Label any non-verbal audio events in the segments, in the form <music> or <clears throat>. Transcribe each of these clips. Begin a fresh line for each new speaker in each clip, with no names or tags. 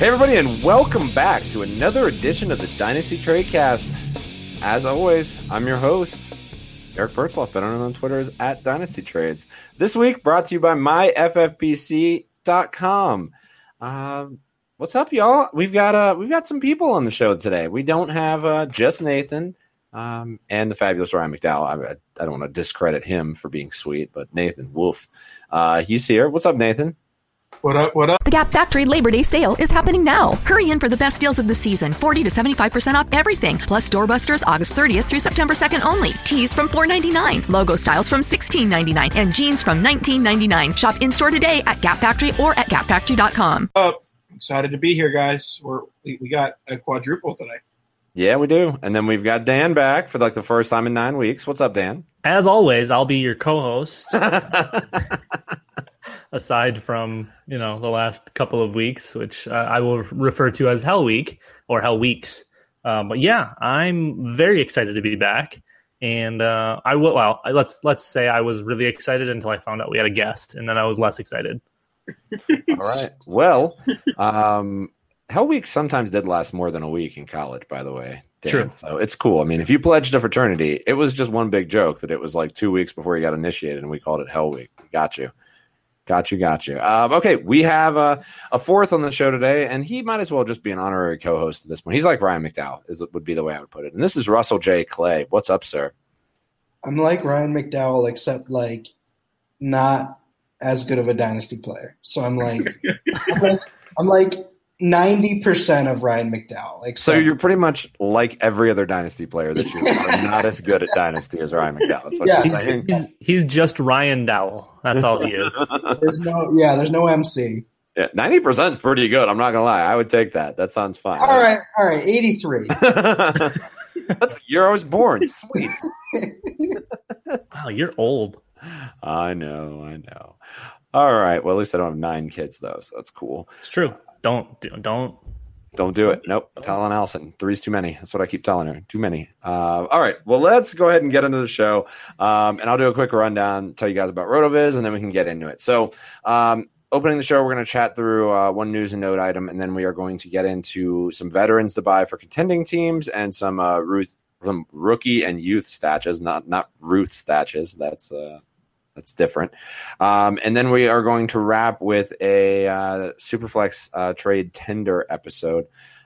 Hey, everybody, and welcome back to another edition of the Dynasty Tradecast. As always, I'm your host, Eric Bertzloff, better known on Twitter as at Dynasty Trades. This week, brought to you by myffpc.com. Um, what's up, y'all? We've got uh, we've got some people on the show today. We don't have uh, just Nathan um, and the fabulous Ryan McDowell. I, I don't want to discredit him for being sweet, but Nathan Wolf, uh, he's here. What's up, Nathan?
What up? What up?
The Gap Factory Labor Day sale is happening now. Hurry in for the best deals of the season 40 to 75% off everything, plus doorbusters August 30th through September 2nd only. Tees from $4.99, logo styles from $16.99, and jeans from $19.99. Shop in store today at Gap Factory or at gapfactory.com.
Up. Uh, excited to be here, guys. We're we, we got a quadruple today.
Yeah, we do. And then we've got Dan back for like the first time in nine weeks. What's up, Dan?
As always, I'll be your co-host. <laughs> aside from you know the last couple of weeks, which uh, I will refer to as Hell Week or Hell Weeks. Um, but yeah, I'm very excited to be back, and uh, I will. Well, let's let's say I was really excited until I found out we had a guest, and then I was less excited. <laughs>
All right. Well, um, Hell Week sometimes did last more than a week in college, by the way. Dan.
True.
So it's cool. I mean, if you pledged a fraternity, it was just one big joke that it was like two weeks before you got initiated, and we called it Hell Week. Got you. Got you, got you. Um, okay, we have a, a fourth on the show today, and he might as well just be an honorary co-host at this point. He's like Ryan McDowell, is would be the way I would put it. And this is Russell J. Clay. What's up, sir?
I'm like Ryan McDowell, except like not as good of a dynasty player. So I'm like, <laughs> I'm like, I'm like 90% of Ryan McDowell. Except,
So you're pretty much like every other dynasty player that you are not as good at dynasty as Ryan McDowell.
Yeah.
you're.
He's he's just Ryan Dowell. That's all he is. <laughs>
there's no, yeah, there's no MC.
Yeah, ninety percent is pretty good. I'm not gonna lie. I would take that. That sounds fine.
All right, all right, 83. <laughs>
That's the year I was born. Sweet. <laughs>
Wow, you're old.
I know. I know. All right. Well, at least I don't have nine kids though, so that's cool.
It's true. Don't don't.
Don't do it. Nope. Telling Allison. Three's too many. That's what I keep telling her. Too many. Uh, all right. Well, let's go ahead and get into the show. Um, and I'll do a quick rundown, tell you guys about RotoViz, and then we can get into it. So, um, opening the show, we're going to chat through uh, one news and note item, and then we are going to get into some veterans to buy for contending teams and some uh, Ruth, some rookie and youth stats. Not not Ruth stats. That's uh, that's different. Um, and then we are going to wrap with a uh, Superflex uh, trade Tinder episode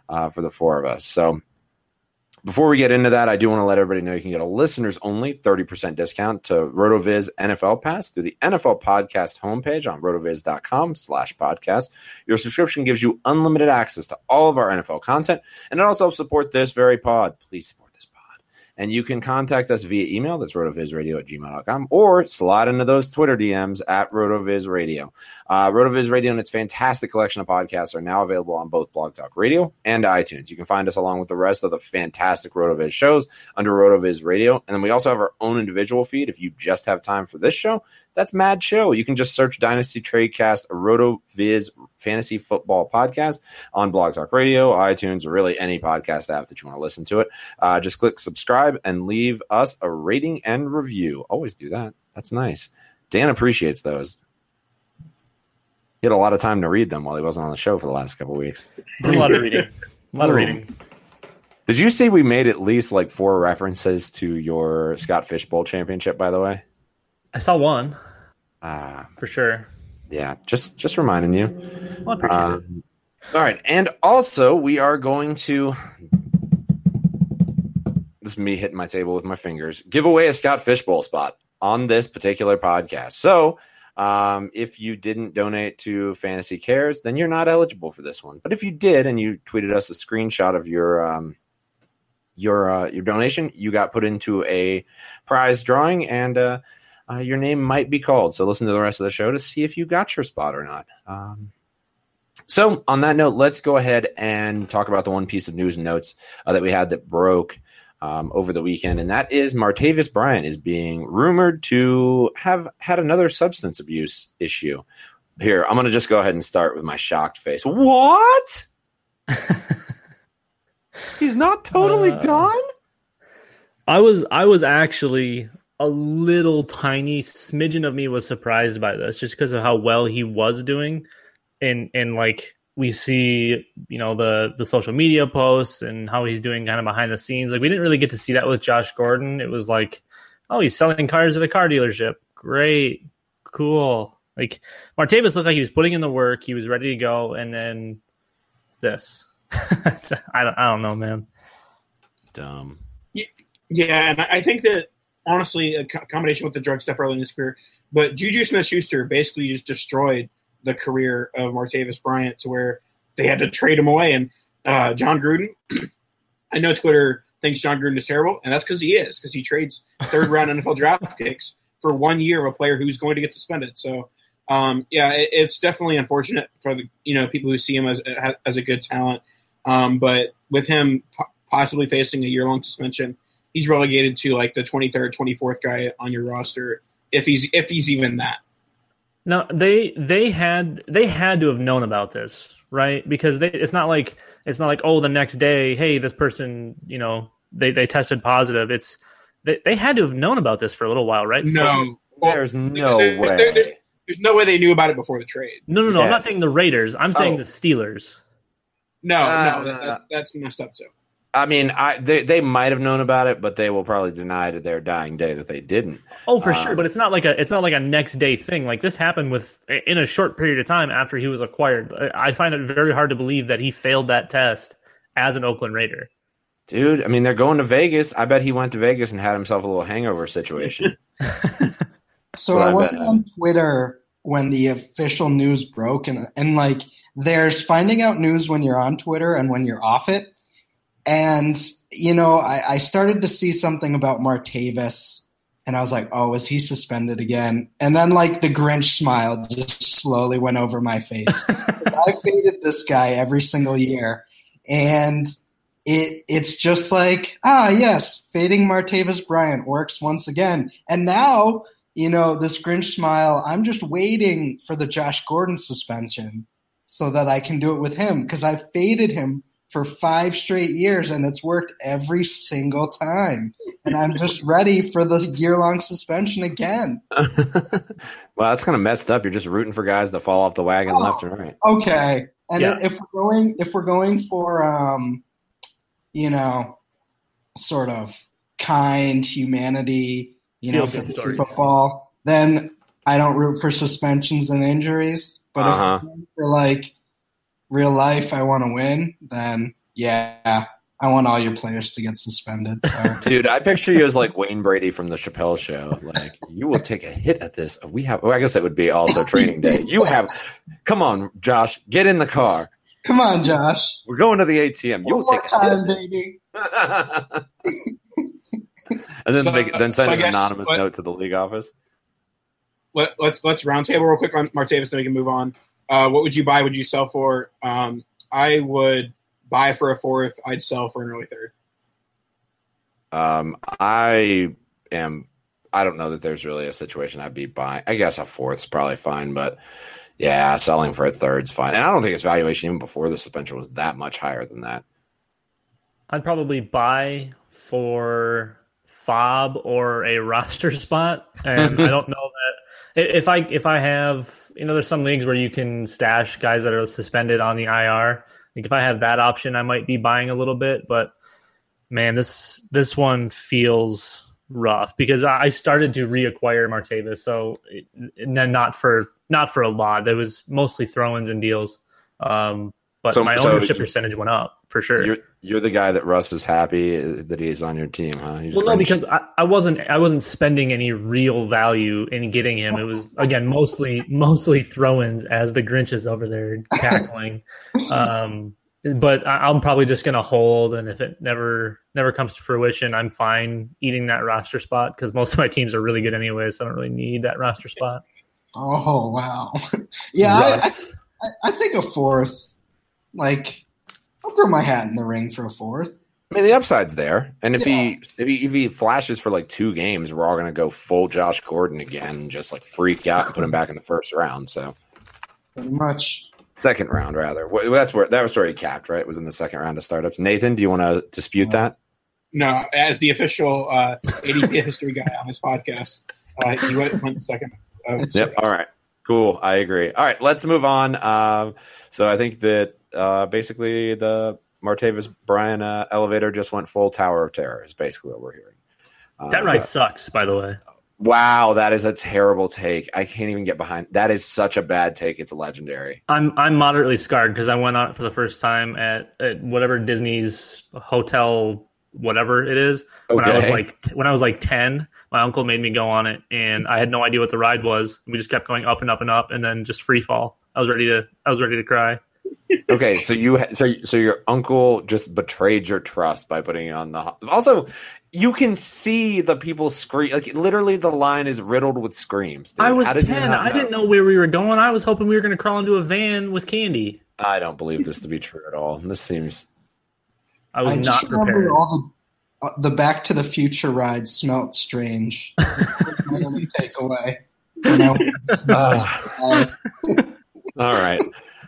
uh, for the four of us. So before we get into that, I do want to let everybody know you can get a listeners only 30% discount to RotoViz NFL Pass through the NFL Podcast homepage on rotoviz.com slash podcast. Your subscription gives you unlimited access to all of our NFL content, and it also helps support this very pod. Please support. And you can contact us via email, that's rotovizradio at gmail.com, or slide into those Twitter DMs at rotovizradio. Uh, RotoViz Radio and its fantastic collection of podcasts are now available on both Blog Talk Radio and iTunes. You can find us along with the rest of the fantastic RotoViz shows under RotoViz Radio. And then we also have our own individual feed. If you just have time for this show, that's Mad Show. You can just search Dynasty Tradecast, a RotoViz fantasy football podcast on Blog Talk Radio, iTunes, or really any podcast app that you want to listen to it. Uh, just click subscribe and leave us a rating and review. Always do that. That's nice. Dan appreciates those. He had a lot of time to read them while he wasn't on the show for the last couple weeks.
a lot of reading. A lot of reading.
Did you see we made at least like four references to your Scott Fish Bowl championship? By the way,
I saw one
uh,
for sure.
yeah, just just reminding you.
Well, I appreciate it.
Um, all right, and also we are going to. This is me hitting my table with my fingers. Give away a Scott Fish Bowl spot on this particular podcast. So, um, if you didn't donate to Fantasy Cares, then you're not eligible for this one. But if you did and you tweeted us a screenshot of your um, your uh, your donation, you got put into a prize drawing, and uh, uh, your name might be called. So listen to the rest of the show to see if you got your spot or not. Um, so on that note, let's go ahead and talk about the one piece of news and notes uh, that we had that broke um, over the weekend, and that is Martavis Bryant is being rumored to have had another substance abuse issue. Here, I'm going to just go ahead and start with my shocked face. What? <laughs> He's not totally
Uh,
done.
I was I was actually a little tiny smidgen of me was surprised by this just because of how well he was doing. And and like we see you know the the social media posts and how he's doing kind of behind the scenes. Like we didn't really get to see that with Josh Gordon. It was like oh he's selling cars at a car dealership. Great. Cool. Like Martavis looked like he was putting in the work. He was ready to go. And then this. <laughs> I don't I don't know man.
Dumb.
Yeah, and I I think that honestly, a co- combination with the drug stuff early in his career, but Juju Smith Schuster basically just destroyed the career of Martavis Bryant to where they had to trade him away. And uh, Jon Gruden, <clears throat> I know Twitter thinks Jon Gruden is terrible, and that's because he is, because he trades third round <laughs> NFL draft picks for one year of a player who's going to get suspended. So, um, yeah, it, it's definitely unfortunate for the you know people who see him as as a good talent, um, but with him po- possibly facing a year long suspension, he's relegated to like the 23rd, 24th guy on your roster if he's if he's even that.
No, they they had they had to have known about this, right? Because they, it's not like it's not like oh the next day, hey, this person, you know, they they tested positive. It's they, they had to have known about this for a little while, right? So-
No, Well,
There's no
there-
way.
there- there's, there's no way they knew about it before the trade.
no, no, no. I'm not saying the Raiders. I'm saying
Oh.
the Steelers.
No,
Uh,
no, that, that, that's messed up too.
I mean, I they, they might have known about it, but they will probably deny to their dying day that they didn't.
Oh, for
Um,
sure. But it's not like a it's not like a next day thing. Like this happened with in a short period of time after he was acquired. I I find it very hard to believe that he failed that test as an Oakland Raider.
Dude, I mean, they're going to Vegas. I bet he went to Vegas and had himself a little hangover situation. <laughs>
So
I
I wasn't on Twitter when the official news broke, and and like there's finding out news when you're on Twitter and when you're off it. And you know, I, I started to see something about Martavis, and I was like, "Oh, is he suspended again?" And then like the Grinch smile just slowly went over my face. <laughs> I faded this guy every single year, and it it's just like ah yes, fading Martavis Bryant works once again, and now you know, this Grinch smile, I'm just waiting for the Josh Gordon suspension so that I can do it with him because I faded him for five straight years, and it's worked every single time. And I'm just ready for the year long suspension again. <laughs>
well, that's kind of messed up. You're just rooting for guys to fall off the wagon
Oh.
left and right.
Okay, and
Yeah.
if we're going, if we're going for, um, you know, sort of kind humanity, you know,
Feel-good
fantasy
stories.
football, then I don't root for suspensions and injuries. But
Uh-huh.
if we're going for like real life, I want to win. Then yeah, I want all your players to get suspended. So <laughs>
Dude, I picture you as like Wayne Brady from the Chappelle show. Like, you will take a hit at this. We have, well, I guess it would be also <laughs> training day. You have, come on, Josh, get in the car.
come on, Josh,
We're going to the ATM. You
one
will
more
take a hit.
time, baby. <laughs>
and then
So-
make, then send
so
an
guess
anonymous
what-
note to the league office.
Let, let's let's roundtable real quick on Martavis, then we can move on. Uh, what would you buy? Would you sell for? Um, I would buy for a fourth. I'd sell for an early third.
Um, I am. I don't know that there's really a situation I'd be buying. I guess a fourth's probably fine, but yeah, selling for a third's fine. And I don't think its valuation even before the suspension was that much higher than that.
I'd probably buy for fob or a <laughs> roster spot, and I don't know that i- if I if I have you know there's some leagues where you can stash guys that are suspended on the IR. Like if I have that option, I might be buying a little bit, but man, this this one feels rough because I started to reacquire Martavis, so it- not for not for a lot. There was mostly throw-ins and deals, um, but
So-
my ownership
you-
percentage went up for sure.
You're you're the guy that Russ is happy that he's on your team, huh? He's
Well, no, because I, I wasn't I wasn't spending any real value in getting him. It was again mostly mostly throw-ins as the Grinch is over there <laughs> cackling. um, but I, I'm probably just gonna hold, and if it never never comes to fruition, I'm fine eating that roster spot because most of my teams are really good anyway, so I don't really need that roster spot.
Oh wow, <laughs> yeah, I, I I, I think a fourth. Like, I'll throw my hat in the ring for a fourth.
I mean, the upside's there, and if
Yeah.
he if he if he flashes for like two games, we're all gonna go full Josh Gordon again, and just like freak out and put him back in the first round. So
Pretty much.
second round rather. Well, that's where that was where he capped, right? It Was in the second round of startups. Nathan, do you want to dispute that?
No, as the official uh, ADP history guy on this podcast, uh, he went, went second. Uh,
Yep. All right. Cool. I agree. All right. Let's move on. Um, so I think that uh, basically the Martavis Bryan uh, elevator just went full Tower of Terror. Is basically what we're hearing. Uh,
That ride sucks, by the way.
Wow, that is a terrible take. I can't even get behind. That is such a bad take. It's legendary.
I'm I'm moderately scarred because I went on it for the first time at, at whatever Disney's hotel, whatever it is. When I was like t- when I was like ten, my uncle made me go on it, and I had no idea what the ride was. We just kept going up and up and up, and then just free fall. I was ready to I was ready to cry.
okay, so you ha- so so your uncle just betrayed your trust by putting you on the. Also, you can see the people scream. Like literally, the line is riddled with screams. dude.
I was ten. I didn't know where we were going. I was hoping we were going to crawl into a van with candy.
I don't believe this to be true at all. This seems
I was
I
not
just remember
prepared.
all the uh, the Back to the Future ride smelt strange. <laughs> That's my only takeaway. You know? Uh,
all right.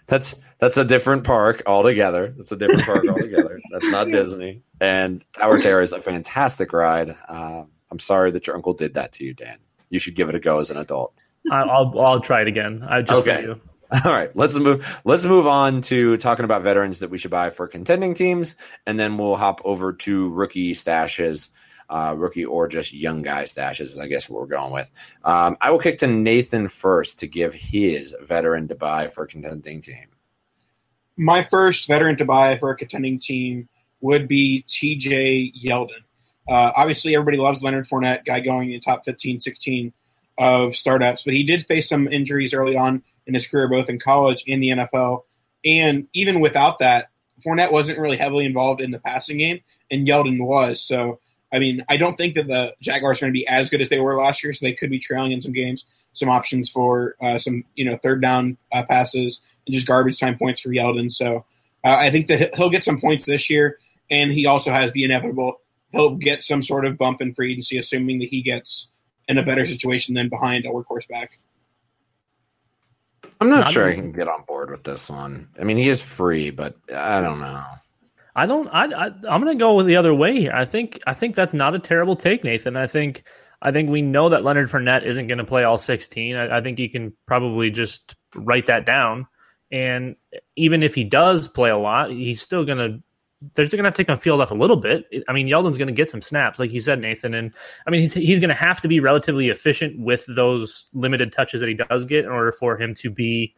That's that's a different park altogether. That's a different park altogether. That's not Disney. And Tower Terror is a fantastic ride. Um, I'm sorry that your uncle did that to you, Dan. You should give it a go as an adult.
I, I'll I'll try it again. I just
Okay.
you. <laughs>
All right, let's move. Let's move on to talking about veterans that we should buy for contending teams, and then we'll hop over to rookie stashes, uh, rookie or just young guy stashes. I guess what we're going with. Um, I will kick to Nathan first to give his veteran to buy for contending team.
my first veteran to buy for a contending team would be TJ Yeldon. Uh, obviously, everybody loves Leonard Fournette, guy going in the top 15, 16 of startups, but he did face some injuries early on in his career, both in college and the NFL. And even without that, Fournette wasn't really heavily involved in the passing game, and Yeldon was. So, I mean, I don't think that the Jaguars are going to be as good as they were last year, so they could be trailing in some games. Some options for uh, some, you know, third down uh, passes and just garbage time points for Yeldon. So uh, I think that he'll get some points this year, and he also has the inevitable. He'll get some sort of bump in free agency, assuming that he gets in a better situation than behind a workhorse back.
I'm not
Not
sure I can get on board with this one. I mean, he is free, but I don't know.
I don't. I, I I'm going to go with the other way. Here. I think I think that's not a terrible take, Nathan. I think I think we know that Leonard Fournette isn't going to play all 16. I, I think you can probably just write that down. And even if he does play a lot, he's still going to they're going to take on field off a little bit. I mean, Yeldon's going to get some snaps, like you said, Nathan. And I mean, he's, he's going to have to be relatively efficient with those limited touches that he does get in order for him to be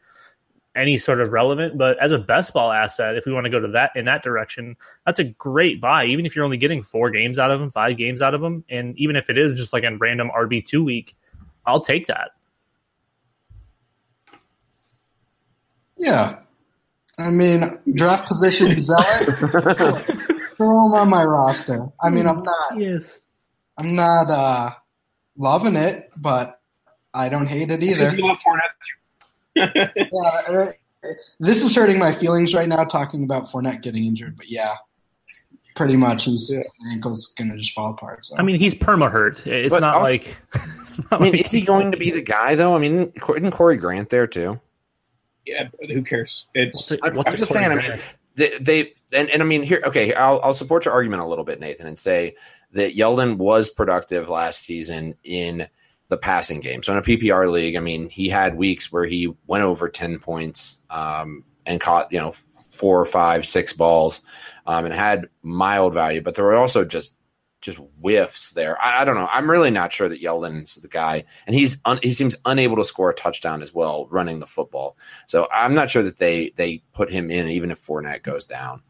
any sort of relevant. But as a best ball asset, if we want to go to that in that direction, that's a great buy. Even if you're only getting four games out of him, five games out of him, and even if it is just like a random RB two week, I'll take that.
Yeah. I mean, draft position zealot. <laughs> Throw him on my roster. I mean, I'm not.
Yes.
I'm not uh, loving it, but I don't hate it either.
You love Fournette <laughs>
yeah, this is hurting my feelings right now talking about Fournette getting injured, but yeah, pretty much his
Yeah.
ankle's gonna just fall apart. So
I mean, he's perma hurt. It's not like. <laughs> It's not
I mean,
like
is he going to be the guy though? I mean, isn't Corey Grant there too?
Yeah, who cares? It's
What's it-
I'm,
what's
I'm just saying. I mean, they, they and, and I mean here. Okay, I'll, I'll support your argument a little bit, Nathan, and say that Yeldon was productive last season in the passing game. So in a PPR league, I mean, he had weeks where he went over ten points um, and caught you know four, five, six balls, um, and had mild value. But there were also just just whiffs there. I, I don't know. I'm really not sure that Yeldon's the guy, and he's un, he seems unable to score a touchdown as well running the football. So I'm not sure that they they put him in even if Fournette goes down.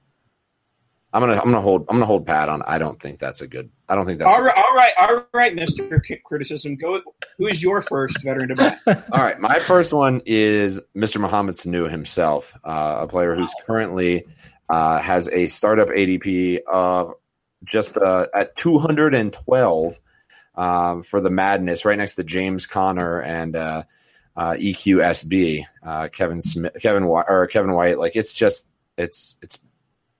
I'm gonna I'm gonna hold I'm gonna hold pat on. I don't think that's a good. I don't think that's
all right, all right, all right, Mister Criticism. Go. Who is your first veteran to bat? <laughs>
All right, my first one is Mr. Mohamed Sanu himself, uh, a player who's currently uh, has a startup ADP of just uh, at 212 um, for the madness, right next to James Conner and uh, uh, EQSB, uh, Kevin Smith, Kevin or Kevin White. Like it's just it's it's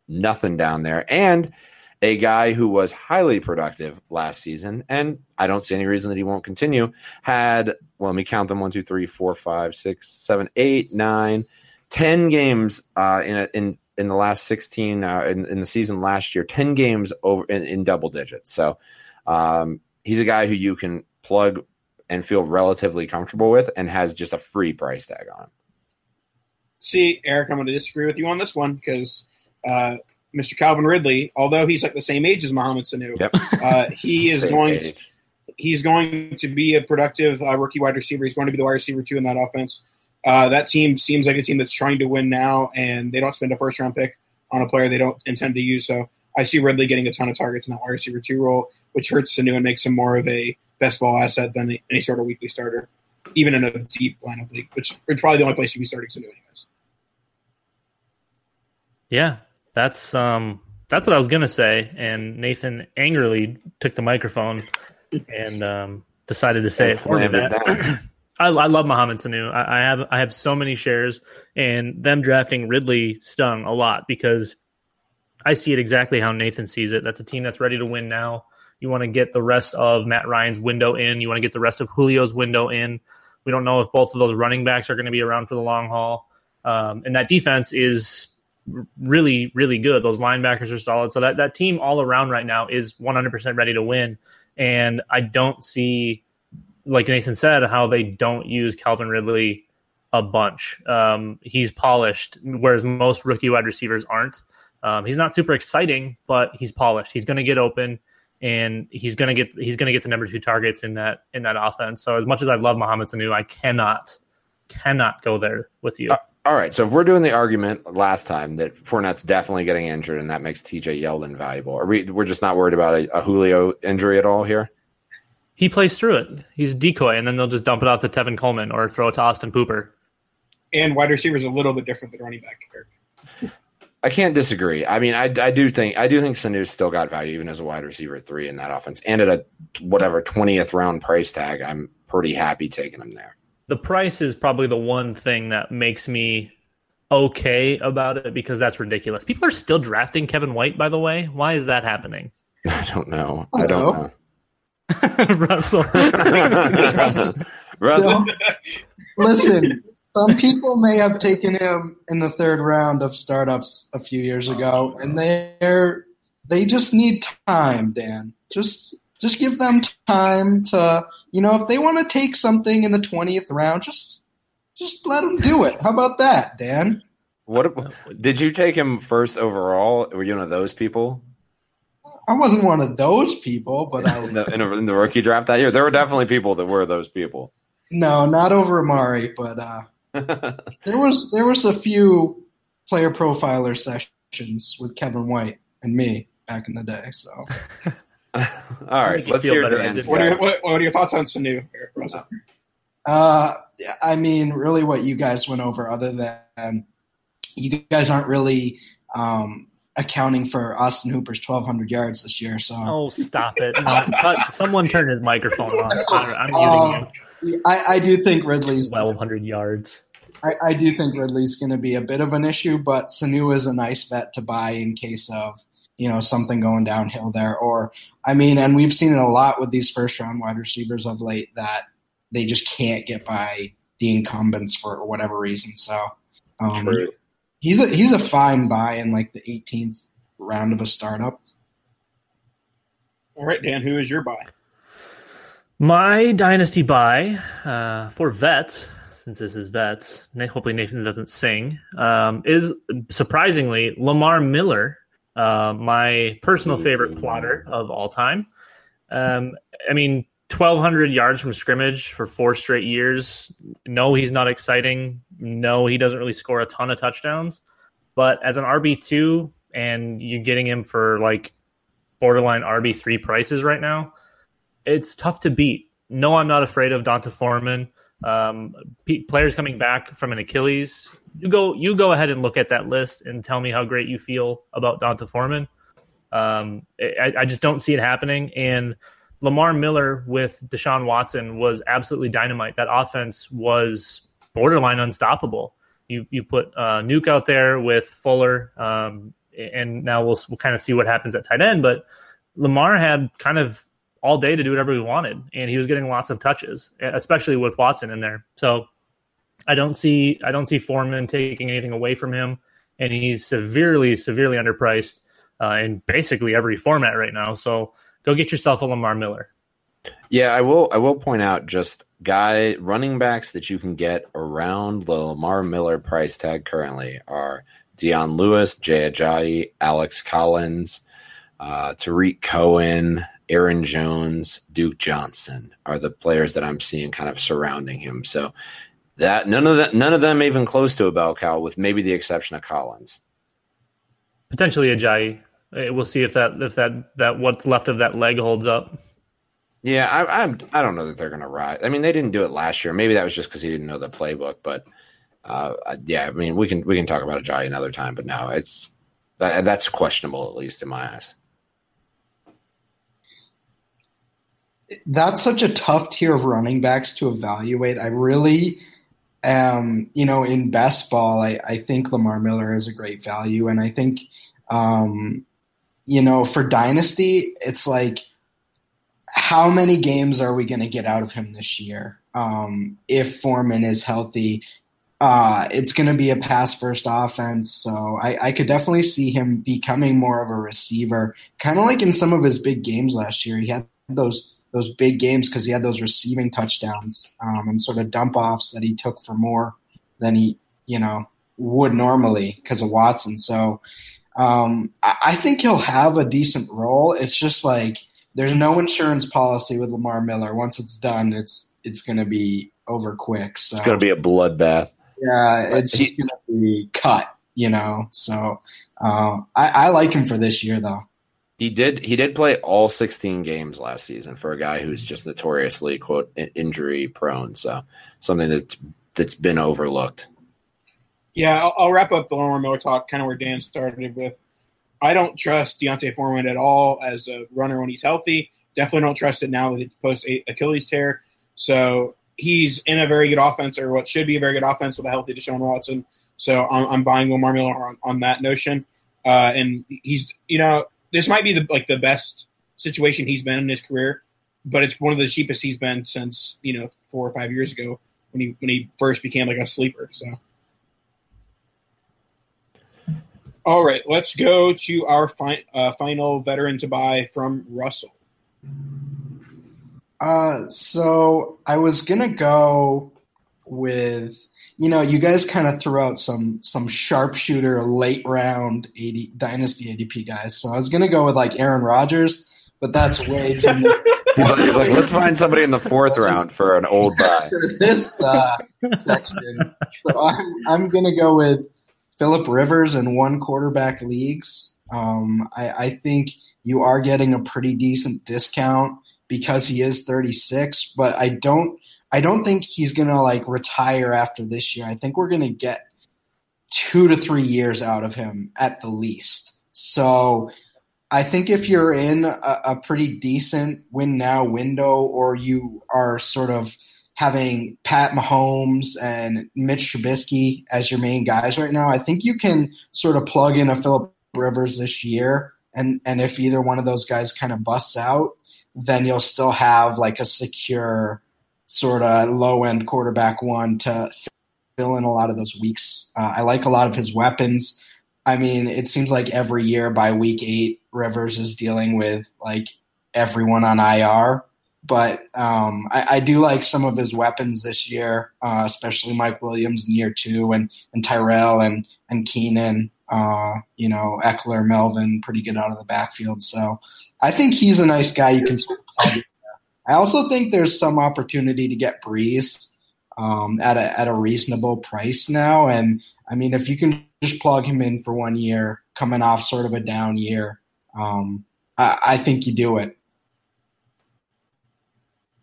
nothing down there, and a guy who was highly productive last season, and I don't see any reason that he won't continue. Had well, let me count them: one, two, three, four, five, six, seven, eight, nine, ten games uh, in a, in in the last sixteen uh, in, in the season last year. Ten games over in, in double digits. So um, he's a guy who you can plug and feel relatively comfortable with, and has just a free price tag on him.
See, Eric, I'm going to disagree with you on this one because uh, Mr. Calvin Ridley, although he's like the same age as Mohamed Sanu,
Yep.
uh, he <laughs> is going. To, he's going to be a productive uh, rookie wide receiver. He's going to be the wide receiver too in that offense. Uh, that team seems like a team that's trying to win now, and they don't spend a first round pick on a player they don't intend to use. So I see Ridley getting a ton of targets in that wide receiver two role, which hurts Sanu and makes him more of a best ball asset than any sort of weekly starter, even in a deep lineup league, which is probably the only place you'd be starting Sanu anyways.
Yeah, that's um that's what I was gonna say, and Nathan angrily took the microphone and um, decided to say it for me. <clears throat> I, I love Mohamed Sanu. I, I have I have so many shares, and them drafting Ridley stung a lot because I see it exactly how Nathan sees it. That's a team that's ready to win now. You want to get the rest of Matt Ryan's window in. You want to get the rest of Julio's window in. We don't know if both of those running backs are going to be around for the long haul. Um, and that defense is really, really good. Those linebackers are solid. So that, that team all around right now is 100% ready to win. And I don't see, like Nathan said, how they don't use Calvin Ridley a bunch. Um, he's polished, whereas most rookie wide receivers aren't. Um, he's not super exciting, but he's polished. He's going to get open, and he's going to get he's going to get the number two targets in that in that offense. So as much as I love Mohamed Sanu, I cannot cannot go there with you.
Uh, All right, so if we're doing the argument last time that Fournette's definitely getting injured and that makes TJ Yeldon valuable, are we? We're just not worried about a, a Julio injury at all here.
He plays through it. He's a decoy, and then they'll just dump it off to Tevin Coleman or throw it to Austin Pooper.
And wide receiver is a little bit different than running back. Eric.
I can't disagree. I mean, I, I do think I do think Sanu's still got value even as a wide receiver three in that offense, and at a whatever twentieth round price tag, I'm pretty happy taking him there.
the price is probably the one thing that makes me okay about it because that's ridiculous. People are still drafting Kevin White, by the way. Why is that happening? <laughs>
I don't know. I don't know. <laughs> <laughs>
Russell.
Russell,
So, listen, some people may have taken him in the third round of startups a few years ago, and they're they just need time, Dan. Just just give them time to you know if they want to take something in the twentieth round, just just let them do it. How about that, Dan?
What did you take him first overall? Were you one of those people
I wasn't one of those people, but I <laughs>
in the, in, a, in the rookie draft that year? There were definitely people that were those people.
no, not over Amari, but uh, <laughs> there was there was a few player profiler sessions with Kevin White and me back in the day. So <laughs>
All right, let's hear
better,
Dan's
What are, your, what, what are your thoughts on Sanu? Rosa?
Uh, I mean, really, what you guys went over, other than you guys aren't really um, accounting for Austin Hooper's 1,200 yards this year. So
Oh, stop it! <laughs> Cut- someone turn his microphone off. <laughs> I- I'm
Um,
muting
I, I do think Ridley's.
Twelve hundred yards.
I, I do think Ridley's going to be a bit of an issue, but Sanu is a nice bet to buy in case of you know something going downhill there. Or I mean, and we've seen it a lot with these first round wide receivers of late that they just can't get by the incumbents for whatever reason. So um,
True.
He's a he's a fine buy in like the 18th round of a startup.
All right, Dan, who is your buy?
My dynasty buy uh, for vets, since this is vets, hopefully Nathan doesn't sing, um, is surprisingly Lamar Miller, uh, my personal favorite plotter of all time. Um, I mean, 1,200 yards from scrimmage for four straight years. No, he's not exciting. No, he doesn't really score a ton of touchdowns. But as an RB2, and you're getting him for like borderline RB3 prices right now, it's tough to beat. No, I'm not afraid of D'Onta Foreman. Um, p- players coming back from an Achilles. You go, you go ahead and look at that list and tell me how great you feel about D'Onta Foreman. Um, I, I just don't see it happening. And Lamar Miller with Deshaun Watson was absolutely dynamite. That offense was borderline unstoppable. You you put uh, Nuke out there with Fuller, um, and now we'll we'll kind of see what happens at tight end. But Lamar had kind of all day to do whatever he wanted, and he was getting lots of touches, especially with Watson in there. So I don't see I don't see Foreman taking anything away from him, and he's severely severely underpriced uh, in basically every format right now. So go get yourself a Lamar Miller.
Yeah, I will. I will point out just guy running backs that you can get around the Lamar Miller price tag currently are Dion Lewis, Jay Ajayi, Alex Collins, uh, Tarik Cohen, Aaron Jones, Duke Johnson are the players that I'm seeing kind of surrounding him. So that none of that, none of them even close to a bell cow, with maybe the exception of Collins.
Potentially Ajayi. We'll see if that if that that what's left of that leg holds up.
Yeah, I, I'm. I don't know that they're going to ride. I mean, they didn't do it last year. Maybe that was just because he didn't know the playbook. But uh, yeah, I mean, we can we can talk about Ajayi another time. But no, it's that, that's questionable at least in my eyes.
that's such a tough tier of running backs to evaluate. I really, um, you know, in best ball, I, I think Lamar Miller is a great value, and I think, um, you know, for dynasty, it's like, how many games are we going to get out of him this year? Um, if Foreman is healthy, uh, it's going to be a pass first offense. So I, I could definitely see him becoming more of a receiver, kind of like in some of his big games last year. He had those those big games because he had those receiving touchdowns um, and sort of dump offs that he took for more than he you know would normally because of Watson. So um, I, I think he'll have a decent role. It's just like there's no insurance policy with Lamar Miller. Once it's done, it's it's going to be over quick. So
It's going to be a bloodbath.
yeah, it's going to be cut. You know, so uh, I, I like him for this year though.
He did. He did play all 16 games last season for a guy who's just notoriously quote injury prone. So something that's that's been overlooked.
Yeah, I'll, I'll wrap up the Lamar Miller talk kind of where Dan started with. I don't trust D'Onta Foreman at all as a runner when he's healthy. Definitely don't trust it now that it's post Achilles tear. So he's in a very good offense, or what should be a very good offense with a healthy Deshaun Watson. So I'm, I'm buying Lamar Miller on, on that notion. Uh, and he's, you know, this might be the like the best situation he's been in his career, but it's one of the cheapest he's been since you know four or five years ago when when he when he first became like a sleeper. So. All right, let's go to our fi- uh, final veteran to buy from Russell.
Uh, so I was gonna go with you know you guys kind of threw out some some sharpshooter late round 80 dynasty ADP guys. So I was gonna go with like Aaron Rodgers, but that's <laughs> way too much
He's like, he's like, let's find somebody in the fourth round for an old buy. <laughs>
for this uh, section. So I'm I'm gonna go with Philip Rivers in one quarterback leagues. Um, I, I think you are getting a pretty decent discount because he is 36, but I don't I don't think he's gonna like retire after this year. I think we're gonna get two to three years out of him at the least. So I think if you're in a, a pretty decent win now window, or you are sort of having Pat Mahomes and Mitch Trubisky as your main guys right now, I think you can sort of plug in a Philip Rivers this year, and and if either one of those guys kind of busts out, then you'll still have like a secure sort of low end quarterback one to fill in a lot of those weeks. Uh, I like a lot of his weapons. I mean, it seems like every year by week eight, Rivers is dealing with like everyone on IR. But um, I, I, do like some of his weapons this year, uh, especially Mike Williams in year two, and and Tyrell and and Keenan. Uh, you know, Ekeler, Melvin, pretty good out of the backfield. So I think he's a nice guy. You can. I also think there's some opportunity to get Brees um, at a at a reasonable price now, and I mean, if you can just plug him in for one year, coming off sort of a down year, um, I, I, think you do it.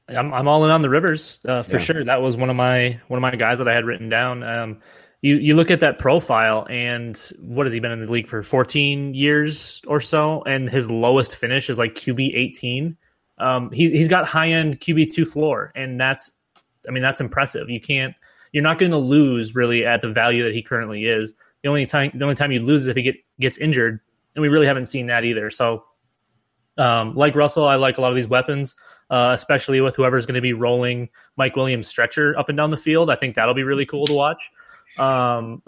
I'm I'm all in on the Rivers uh, for yeah. sure. That was one of my one of my guys that I had written down. Um, you you look at that profile, and what has he been in the league for? 14 years or so, and his lowest finish is like QB 18. Um, he, he's got high end QB two floor, and that's I mean that's impressive. You can't you're not going to lose really at the value that he currently is. The only time the only time you lose is if he get, gets injured, and we really haven't seen that either. So, um, like Russell, I like a lot of these weapons, uh, especially with whoever's going to be rolling Mike Williams stretcher up and down the field. I think that'll be really cool to watch. Um,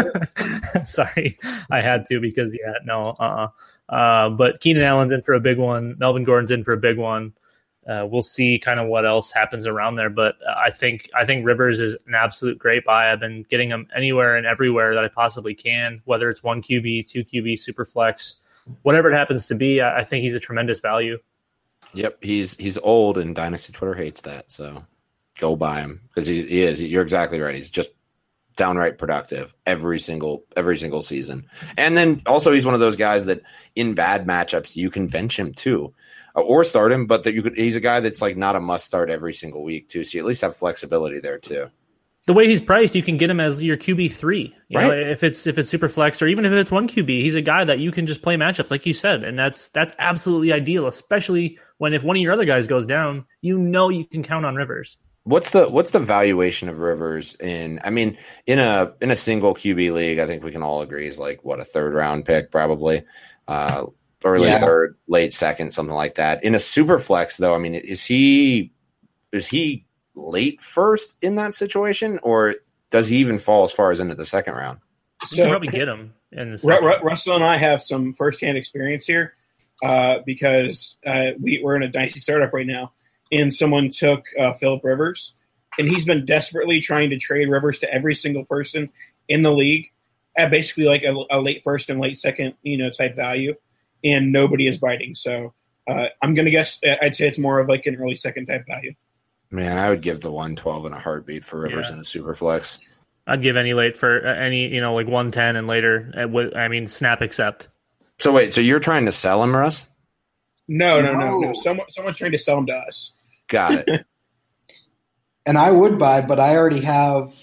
<laughs> sorry, I had to because yeah, no, uh, uh, but Keenan Allen's in for a big one. Melvin Gordon's in for a big one uh, we'll see kind of what else happens around there. But I think I think Rivers is an absolute great buy. I've been getting him anywhere and everywhere that I possibly can, whether it's one QB, two QB, super flex, whatever it happens to be. I, I think he's a tremendous value.
Yep, he's he's old, and Dynasty Twitter hates that. So go buy him because he, he is. You're exactly right. He's just downright productive every single every single season. And then also he's one of those guys that in bad matchups you can bench him too. Uh, or start him, but that you could he's a guy that's like not a must start every single week too. So you at least have flexibility there too.
The way he's priced, you can get him as your QB three. You
right.
know, if it's if it's super flex or even if it's one QB, he's a guy that you can just play matchups like you said, and that's that's absolutely ideal, especially when if one of your other guys goes down, you know you can count on Rivers.
What's the what's the valuation of Rivers in? I mean, in a in a single QB league, I think we can all agree is like what a third round pick probably. Uh, early yeah. third, late second, something like that. In a super flex, though, I mean, is he is he late first in that situation, or does he even fall as far as into the second round?
So you probably get him. In the
second. Russell and I have some firsthand experience here uh, because uh, we, we're in a dicey startup right now, and someone took uh, Philip Rivers, and he's been desperately trying to trade Rivers to every single person in the league at basically like a, a late first and late second, you know, type value and nobody is biting. So uh, I'm going to guess I'd say it's more of like an early second type value.
Man, I would give the 112 in a heartbeat for Rivers yeah. in a super flex.
I'd give any late for uh, any, you know, like 110 and later. Uh, I mean, snap accept.
So wait, so you're trying to sell him, Russ?
No, no, no, no. Someone, someone's trying to sell him to us.
Got it. <laughs>
and I would buy, but I already have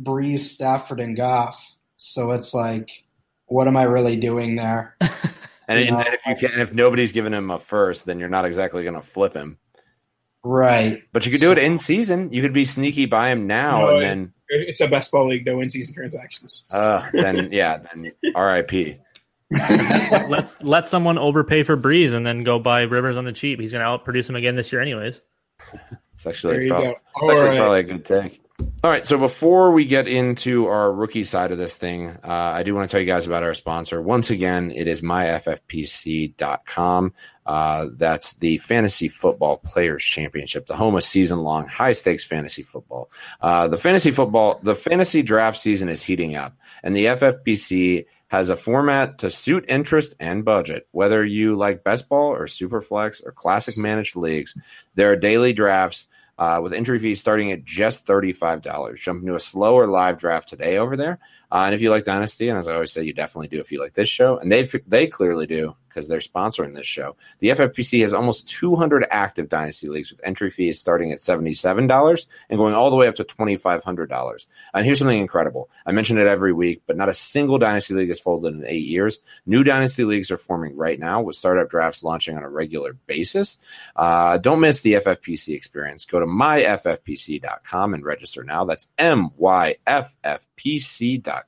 Brees, Stafford, and Goff. So it's like, what am I really doing there? <laughs>
And, and, and if you can, if nobody's giving him a first, then you're not exactly going to flip him.
Right.
But you could do so, it in season. You could be sneaky by him now, no, and then
it's a best ball league, no in season transactions.
Uh, then <laughs> yeah, then R.I.P. <laughs>
Let's let someone overpay for Brees and then go buy Rivers on the cheap. He's going to outproduce him again this year, anyways.
It's actually, probably, it's actually right. probably a good take. All right. So before we get into our rookie side of this thing, uh, I do want to tell you guys about our sponsor. Once again, it is myffpc.com. Uh, that's the Fantasy Football Players Championship, the home of season long high stakes fantasy football. Uh, the fantasy football, the fantasy draft season is heating up, and the FFPC has a format to suit interest and budget. Whether you like best ball or super flex or classic managed leagues, there are daily drafts uh, with entry fees starting at just $35. Jump into a slower live draft today over there. Uh, and if you like Dynasty, and as I always say, you definitely do if you like this show, and they they clearly do because they're sponsoring this show. The FFPC has almost 200 active Dynasty leagues with entry fees starting at $77 and going all the way up to $2,500. And here's something incredible. I mention it every week, but not a single Dynasty league has folded in eight years. New Dynasty leagues are forming right now with startup drafts launching on a regular basis. Uh, don't miss the FFPC experience. Go to myffpc.com and register now. That's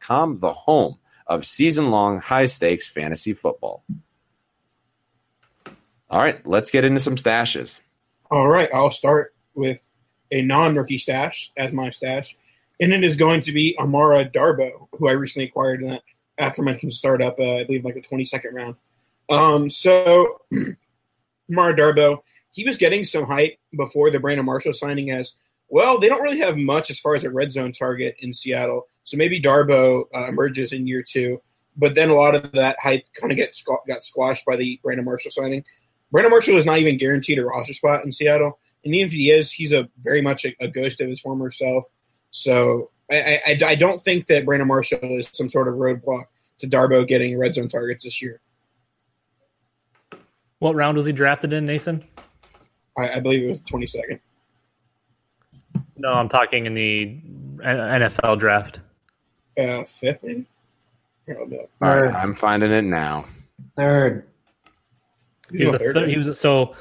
the home of season long high stakes fantasy football. All right, let's get into some stashes.
All right, I'll start with a non-rookie stash as my stash, and it is going to be Amara Darboh, who I recently acquired in that aforementioned startup. Uh, I believe like a 22nd round. Um, so <clears throat> Amara Darboh, he was getting some hype before the Brandon Marshall signing. As well, they don't really have much as far as a red zone target in Seattle, so maybe Darboh uh, emerges in year two. But then a lot of that hype kind of get squ- got squashed by the Brandon Marshall signing. Brandon Marshall is not even guaranteed a roster spot in Seattle, and even if he is, he's a very much a, a ghost of his former self. So I, I, I don't think that Brandon Marshall is some sort of roadblock to Darboh getting red zone targets this year.
What round was he drafted in, Nathan?
I, I believe it was twenty second.
No, I'm talking in the NFL draft.
Uh, fifth.
All right, I'm finding it now.
Third.
He was, a third, he was so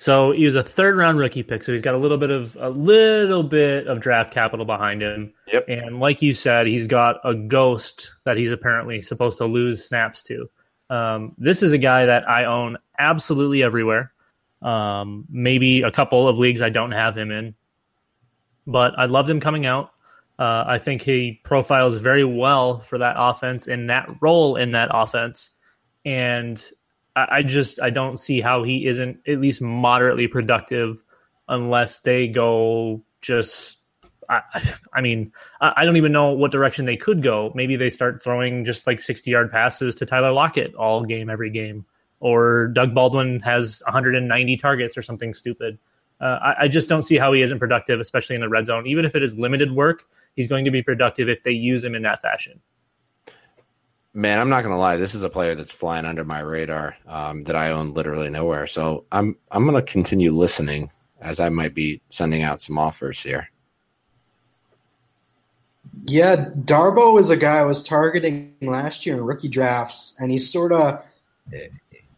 so he was a third round rookie pick, so he's got a little bit of a little bit of draft capital behind him.
Yep.
And like you said, he's got a ghost that he's apparently supposed to lose snaps to. Um, this is a guy that I own absolutely everywhere. Um, maybe a couple of leagues I don't have him in, but I loved him coming out. Uh, I think he profiles very well for that offense in that role in that offense, and I, I just I don't see how he isn't at least moderately productive unless they go just. I, I- mean, I I don't even know what direction they could go. Maybe they start throwing just like 60 yard passes to Tyler Lockett all game, every game. Or Doug Baldwin has 190 targets or something stupid. Uh, I, I just don't see how he isn't productive, especially in the red zone. Even if it is limited work, he's going to be productive if they use him in that fashion.
Man, I'm not gonna lie. This is a player that's flying under my radar um, that I own literally nowhere. So I'm I'm gonna continue listening as I might be sending out some offers here.
Yeah, Darboh is a guy I was targeting last year in rookie drafts, and he's sort of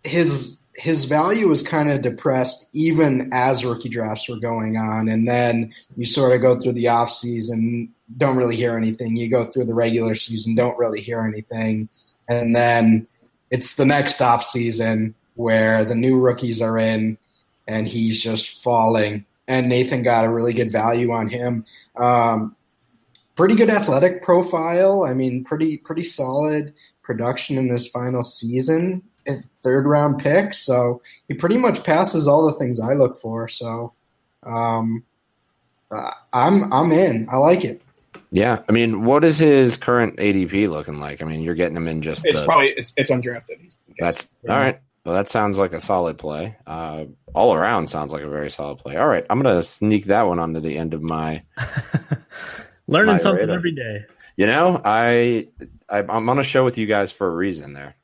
his his value was kind of depressed even as rookie drafts were going on, and then you sort of go through the off season, don't really hear anything. You go through the regular season, don't really hear anything, and then it's the next off season where the new rookies are in, and he's just falling. And Nathan got a really good value on him. Um, pretty good athletic profile. I mean, pretty pretty solid production in his final season. Third round pick, so he pretty much passes all the things I look for. So, um, uh, I'm I'm in. I like it.
Yeah, I mean, what is his current ADP looking like? I mean, you're getting him in just
It's
the,
probably it's, it's undrafted.
that's all right. Well, that sounds like a solid play. Uh, all around sounds like a very solid play. All right, I'm gonna sneak that one onto the end of my <laughs>
Learning
My
something
radar.
every day.
You know, I, I I'm on a show with you guys for a reason there.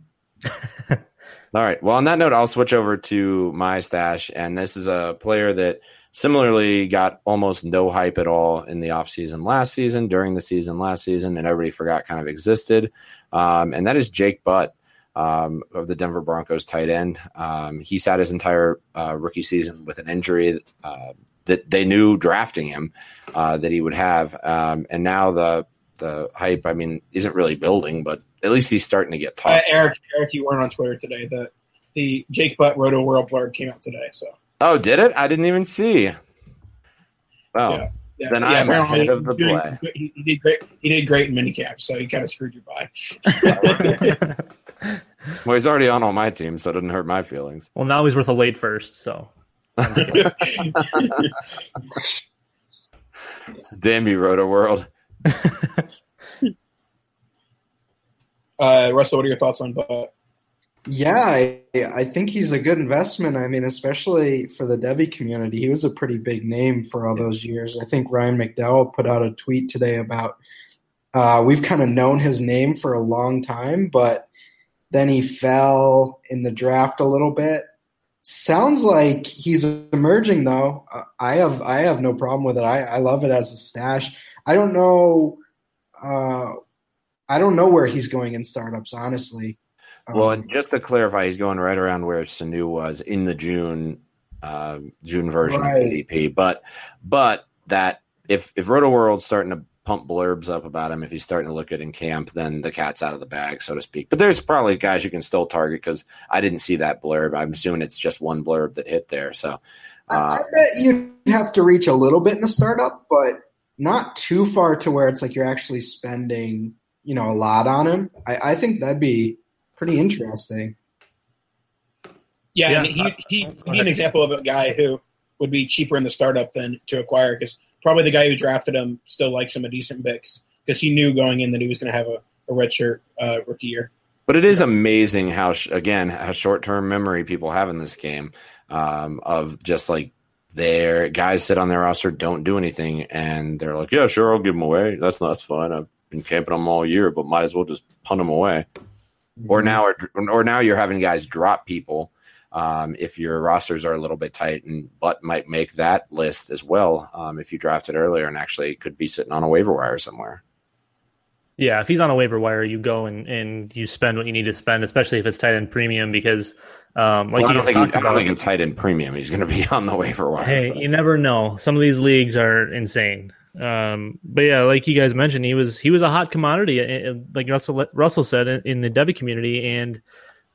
<laughs> All right. Well, on that note, I'll switch over to my stash, and this is a player that similarly got almost no hype at all in the offseason last season, during the season last season, and everybody forgot kind of existed. Um, and that is Jake Butt um, of the Denver Broncos tight end. Um, he sat his entire uh, rookie season with an injury uh, that they knew drafting him uh, that he would have, um, and now the the hype, I mean, isn't really building, but at least he's starting to get
Uh,
talked.
Eric, Eric, you weren't on Twitter today. The the Jake Butt Rotoworld blurb came out today. So
Oh, did it? I didn't even see. Oh,
Yeah. Yeah,
Then
yeah,
I'm
apparently
ahead of the
he did-
play.
He, he did great. He did great in minicamps, so he kind of screwed you by. <laughs>
Well, he's already on all my teams, so it didn't hurt my feelings.
well, now he's worth a late first. So <laughs>
Damn you, Rotoworld. <laughs>
uh, Russell, what are your thoughts on Butt?
Yeah, I, I think he's a good investment. I mean, especially for the Devy community, he was a pretty big name for all those years. I think Ryan McDowell put out a tweet today about uh, we've kind of known his name for a long time, but then he fell in the draft a little bit. Sounds like he's emerging though. Uh, I have I have no problem with it. I, I love it as a stash. I don't know. Uh, I don't know where he's going in startups, honestly.
Well,
Um,
and just to clarify, he's going right around where Sanu was in the June uh, June version
Right.
of ADP. But but that if if Rotoworld's starting to pump blurbs up about him, if he's starting to look good in camp, then the cat's out of the bag, so to speak. But there's probably guys you can still target because I didn't see that blurb. I'm assuming it's just one blurb that hit there. So
I,
uh,
I bet you'd have to reach a little bit in a startup, but not too far to where it's like you're actually spending, you know, a lot on him. I, I think that'd be pretty interesting.
Yeah,
Yeah,
and he,
uh,
he,
go
he's an example of a guy who would be cheaper in the startup than to acquire because probably the guy who drafted him still likes him a decent bit because he knew going in that he was going to have a, a redshirt uh, rookie year.
But it is amazing how, sh- again, how short term memory people have in this game um, of just like their guys sit on their roster, don't do anything, and they're like, yeah, sure, I'll give them away. That's that's fine. I've been camping them all year, but might as well just punt them away. Or now, or, or now you're having guys drop people um, if your rosters are a little bit tight, and but might make that list as well um, if you drafted earlier and actually could be sitting on a waiver wire somewhere.
Yeah, if he's on a waiver wire, you go and, and you spend what you need to spend, especially if it's tight end premium, because um, like
Well, I
you
don't think he, I don't think it's tight end premium. He's going to be <laughs> on the waiver wire.
hey,
but-
you never know. Some of these leagues are insane. Um, but yeah, like you guys mentioned, he was he was a hot commodity, uh, uh, like Russell Russell said in, in the Devy community, and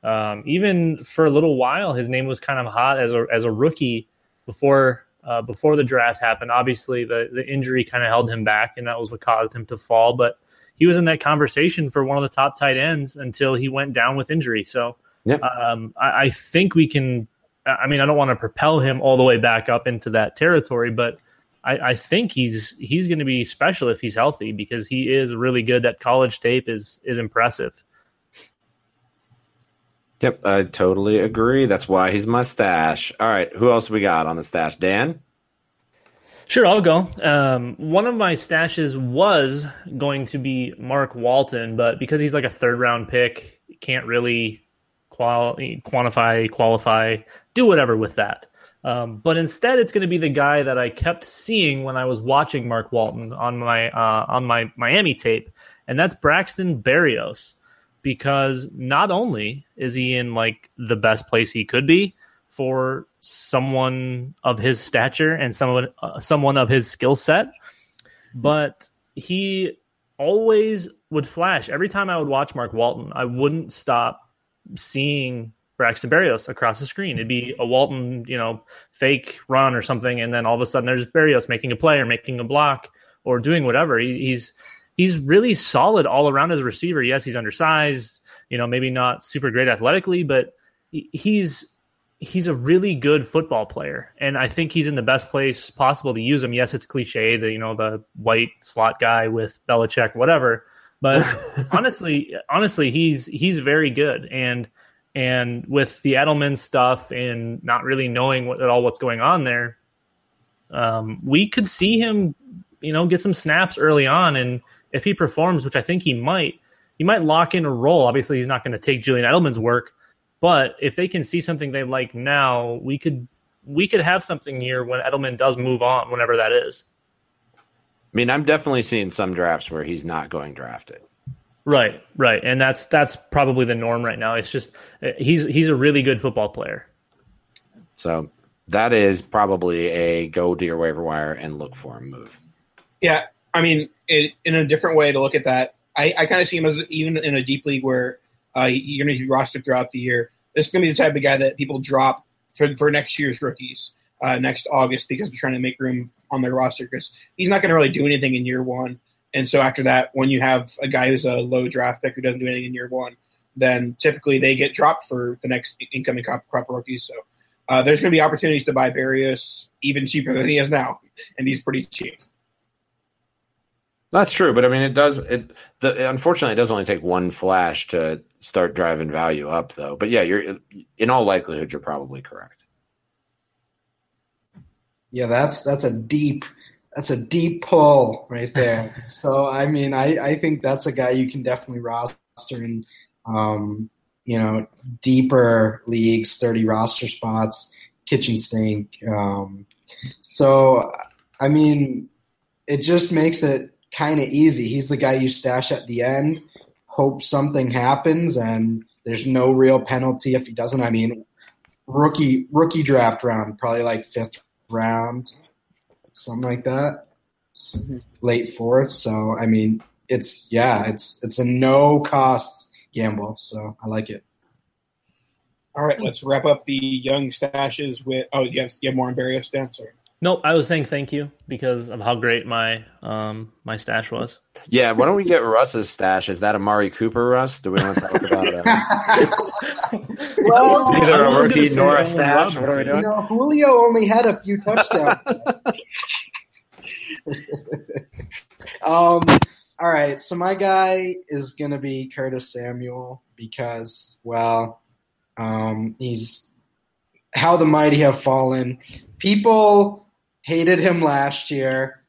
um, even for a little while, his name was kind of hot as a as a rookie before uh, before the draft happened. Obviously, the the injury kind of held him back, and that was what caused him to fall. But he was in that conversation for one of the top tight ends until he went down with injury. So
Yeah.
um, I, I think we can. I mean, I don't want to propel him all the way back up into that territory, but I, I think he's he's going to be special if he's healthy because he is really good. That college tape is is impressive.
Yep, I totally agree. That's why he's my stash. All right, who else we got on the stash? Dan?
Sure, I'll go. Um, one of my stashes was going to be Mark Walton, but because he's like a third round pick, can't really qual- quantify, qualify, do whatever with that. Um, but instead, it's going to be the guy that I kept seeing when I was watching Mark Walton on my uh, on my Miami tape, and that's Braxton Berrios. Because not only is he in like the best place he could be for someone of his stature and someone uh, someone of his skill set, but he always would flash every time I would watch Mark Walton. I wouldn't stop seeing Braxton Berrios across the screen. It'd be a Walton, you know, fake run or something, and then all of a sudden there's Berrios making a play or making a block or doing whatever. He, he's he's really solid all around as a receiver. Yes, he's undersized, you know, maybe not super great athletically, but he's he's a really good football player, and I think he's in the best place possible to use him. Yes, it's cliche, the you know the white slot guy with Belichick, whatever. But <laughs> honestly, honestly, he's he's very good, and and with the Edelman stuff and not really knowing what, at all what's going on there, um, we could see him, you know, get some snaps early on, and if he performs, which I think he might, he might lock in a role. Obviously, he's not going to take Julian Edelman's work, but if they can see something they like now, we could we could have something here when Edelman does move on, whenever that is.
I mean, I'm definitely seeing some drafts where he's not going drafted.
Right, right, and that's that's probably the norm right now. It's just uh, he's he's a really good football player.
So that is probably a go to your waiver wire and look for him move.
Yeah, I mean, it, in a different way to look at that, I, I kind of see him as even in a deep league where uh, you're going to be rostered throughout the year. This is going to be the type of guy that people drop for, for next year's rookies. uh, next August because they're trying to make room on their roster because he's not going to really do anything in year one. And so after that, when you have a guy who's a low draft pick who doesn't do anything in year one, then typically they get dropped for the next incoming crop, crop rookies. So uh, there's going to be opportunities to buy Berrios even cheaper than he is now, and he's pretty cheap.
That's true, but I mean, it does. It the, unfortunately it does only take one flash to start driving value up, though. But yeah, you're in all likelihood you're probably correct.
Yeah, that's that's a deep that's a deep pull right there. <laughs> so I mean, I I think that's a guy you can definitely roster in, um, you know, deeper leagues, thirty roster spots, kitchen sink. Um, so I mean, it just makes it kind of easy. He's the guy you stash at the end, hope something happens, and there's no real penalty if he doesn't. I mean, rookie rookie draft round, probably like fifth round, something like that, late fourth. So I mean, it's yeah, it's it's a no cost gamble. So I like it.
All right, let's wrap up the young stashes with. Oh, yes, you have more on Berrios down. Sorry.
Nope, I was saying thank you because of how great my um my stash was.
Yeah, why don't we get Russ's stash? Is that Amari Cooper, Russ? Do we want to talk about it? <laughs>
well,
Neither a rookie nor a stash. What are we
you
doing?
know, Julio only had a few touchdowns. <laughs> um, all right, so my guy is gonna be Curtis Samuel because, well, um, he's how the mighty have fallen. People hated him last year,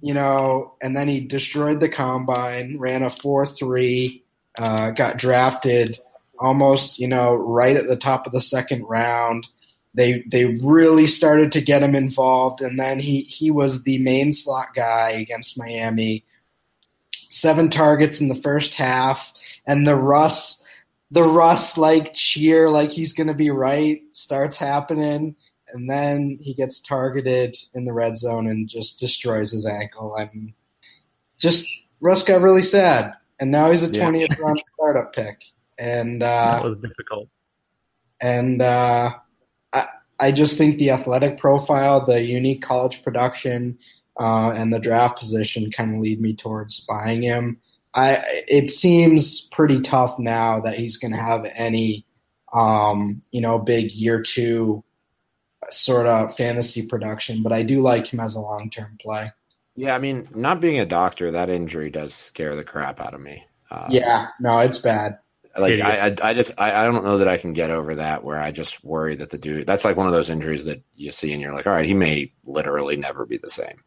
you know, and then he destroyed the combine, ran a four three, uh, got drafted almost, you know, right at the top of the second round. They they really started to get him involved, and then he he was the main slot guy against Miami. Seven targets in the first half, and the Russ the Russ like cheer like he's gonna be right starts happening, and then he gets targeted in the red zone and just destroys his ankle, and just Russ got really sad, and now he's a
Yeah.
twentieth <laughs> round startup pick, and
that
uh,
was difficult.
and uh, I I just think the athletic profile, the unique college production, uh, and the draft position kind of lead me towards buying him. I it seems pretty tough now that he's going to have any, um, you know, big year two sort of fantasy production, but I do like him as a long term play.
Yeah, I mean, not being a doctor, that injury does scare the crap out of me. Uh,
Yeah, no, it's bad.
like
It
I, I, I just, I, I don't know that I can get over that. Where I just worry that the dude, that's like one of those injuries that you see and you're like, all right, he may literally never be the same.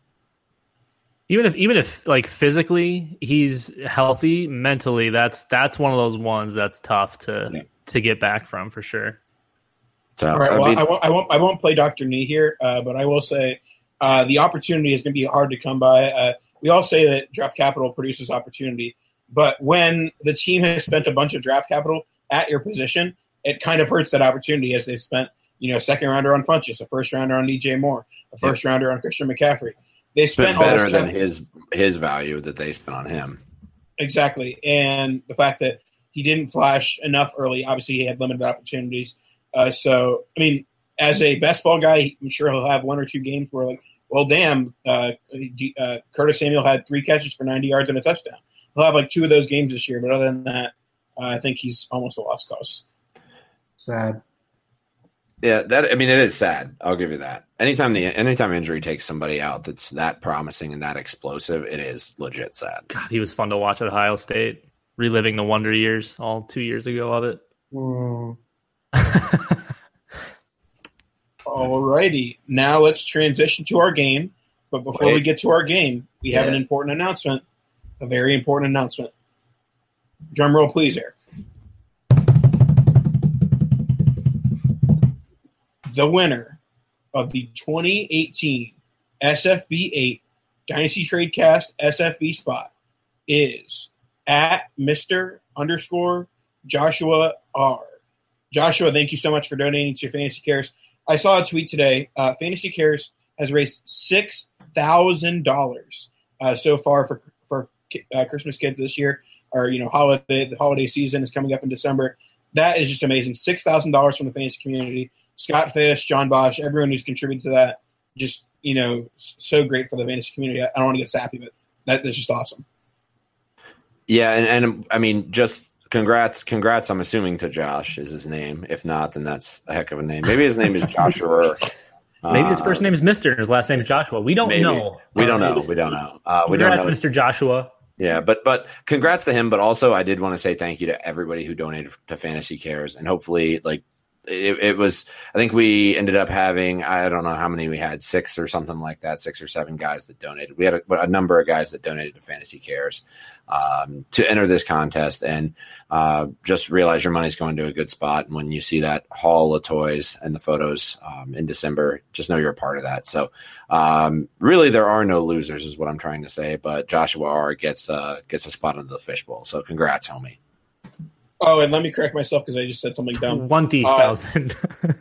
Even if even if like physically he's healthy, mentally that's that's one of those ones that's tough to
Yeah.
to get back from for sure.
So
All right.
I
Well,
mean,
I won't. I won't. I won't play Doctor Knee here, uh, but I will say uh, the opportunity is going to be hard to come by. Uh, we all say that draft capital produces opportunity, but when the team has spent a bunch of draft capital at your position, it kind of hurts that opportunity as they spent, you know, a second rounder on Funchess, a first rounder on DJ Moore, a first rounder on Christian McCaffrey. They spent all
better than his his value that they spent on him.
Exactly. And the fact that he didn't flash enough early, obviously he had limited opportunities. Uh, so, I mean, as a best ball guy, I'm sure he'll have one or two games where, like, well, damn, uh, uh, Curtis Samuel had three catches for 90 yards and a touchdown. He'll have like two of those games this year, but other than that, uh, I think he's almost a lost cause.
Sad.
Yeah, that I mean, it is sad. I'll give you that. Anytime the anytime injury takes somebody out that's that promising and that explosive, it is legit sad.
God, he was fun to watch at Ohio State, reliving the wonder years all two years ago of it.
Mm.
Alrighty, now let's transition to our game. But before we get to our game, we have an important announcement, a very important announcement. Drum roll, please, Eric. The winner of the 2018 SFB 8 Dynasty Tradecast SFB spot is at Mr. underscore Joshua R. Joshua, thank you so much for donating to Fantasy Cares. I saw a tweet today. Uh, Fantasy Cares has raised six thousand dollars uh, so far for for uh, Christmas kids this year, or you know, holiday. The holiday season is coming up in December. That is just amazing. Six thousand dollars from the fantasy community. Scott Fish, John Bosch, everyone who's contributed to that. Just you know, so great for the fantasy community. I I don't want to get sappy, but that, that's just awesome.
Yeah, and, and I mean, just congrats, congrats. I'm assuming to Josh is his name. If not, then that's a heck of a name. Maybe his name is Joshua. <laughs>
Maybe his first name is Mister and his last name is Joshua. We don't
maybe.
know.
We don't know. We don't know. Uh, we don't
Congrats,
know.
Mr. Joshua.
Yeah, but but congrats to him. But also, I did want to say thank you to everybody who donated to Fantasy Cares, and hopefully, like it, it was. I think we ended up having I don't know how many we had six or something like that, six or seven guys that donated. We had a, a number of guys that donated to Fantasy Cares um, to enter this contest, and uh, just realize your money's going to a good spot. And when you see that haul of toys and the photos um, in December, just know you're a part of that. So um, really, there are no losers, is what I'm trying to say. But Joshua R gets uh, gets a spot into the fishbowl. So congrats, homie.
Oh, and let me correct myself because I just said something dumb.
Twenty thousand. <laughs>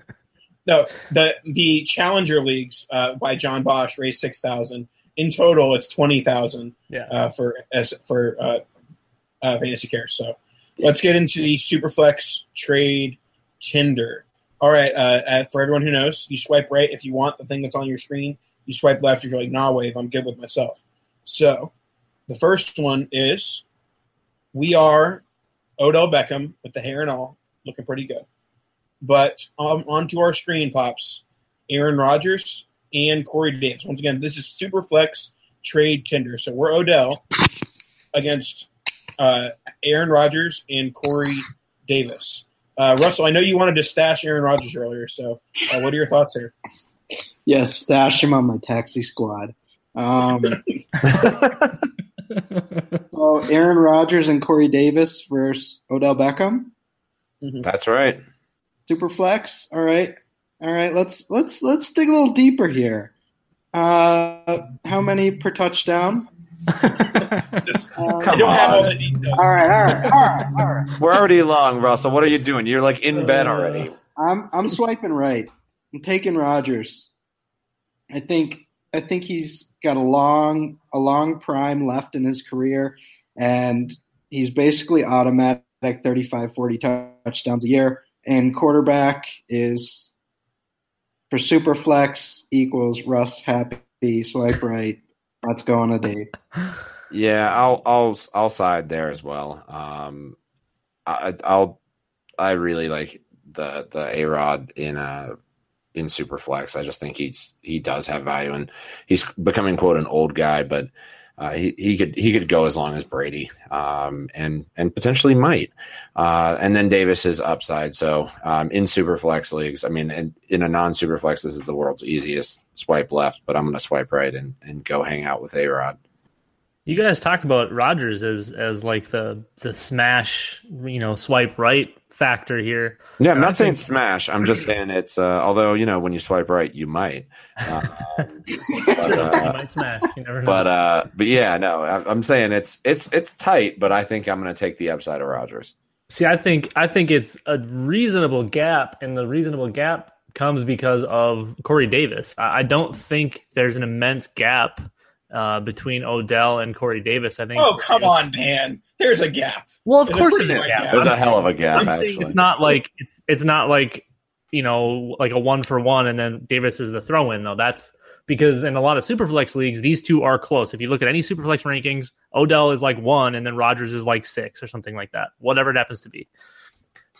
No, the the Challenger leagues uh, by John Bosch raised six thousand. In total, it's twenty thousand
yeah.
uh, for as for uh, uh, fantasy care. So let's get into the Superflex trade Tinder. All right, uh, uh, for everyone who knows, you swipe right if you want the thing that's on your screen. You swipe left if you're like, nah, wave, I'm good with myself. So the first one is we are Odell Beckham with the hair and all, looking pretty good. But um, onto our screen pops Aaron Rodgers and Corey Davis. Once again, this is Superflex trade Tinder. So we're Odell against uh, Aaron Rodgers and Corey Davis. Uh, Russell, I know you wanted to stash Aaron Rodgers earlier, so uh, what are your thoughts here?
Yes, stash him on my taxi squad. Um, <laughs> <laughs> <laughs> so Aaron Rodgers and Corey Davis versus Odell Beckham.
That's right.
Super flex. All right. All right. Let's let's let's dig a little deeper here. Uh, how many per touchdown?
Just- <laughs>
Uh,
I don't have all
on.
the details.
all right. All right. All right. All right.
We're already long, Russell. What are you doing? You're like in bed already.
I'm I'm swiping right. I'm taking Rodgers. I think I think he's got a long a long prime left in his career, and he's basically automatic 35, 40 touchdowns a year. And quarterback is for super flex equals Russ happy swipe right. Let's go on a date.
Yeah, I'll I'll I'll side there as well. Um, I, I'll I really like the the A Rod in uh in Superflex. I just think he's he does have value, and he's becoming quote an old guy, but uh, he he could he could go as long as Brady, um, and and potentially might. Uh, and then Davis is upside. So um, in Superflex leagues, I mean, in, in a non Superflex, this is the world's easiest swipe left, but I'm going to swipe right and and go hang out with A Rod.
You guys talk about Rodgers as as like the the smash, you know, swipe right factor here.
Yeah, I'm not saying
think-
smash. I'm just saying it's. Uh, although you know, when you swipe right, you might. <laughs> Uh, but,
you
uh,
might smash. You never know.
but uh, but yeah, no, I- I'm saying it's it's it's tight. But I think I'm going to take the upside of Rodgers.
See, I think I think it's a reasonable gap, and the reasonable gap comes because of Corey Davis. I, I don't think there's an immense gap uh, between Odell and Corey Davis. I think.
Oh, come on, man. There's a gap.
Well, of
There's
course there's a gap.
gap.
There's a hell of a gap. Actually,
it's not like it's it's not like you know like a one for one, and then Davis is the throw in though. That's because in a lot of superflex leagues, these two are close. If you look at any superflex rankings, Odell is like one, and then Rodgers is like six or something like that, whatever it happens to be.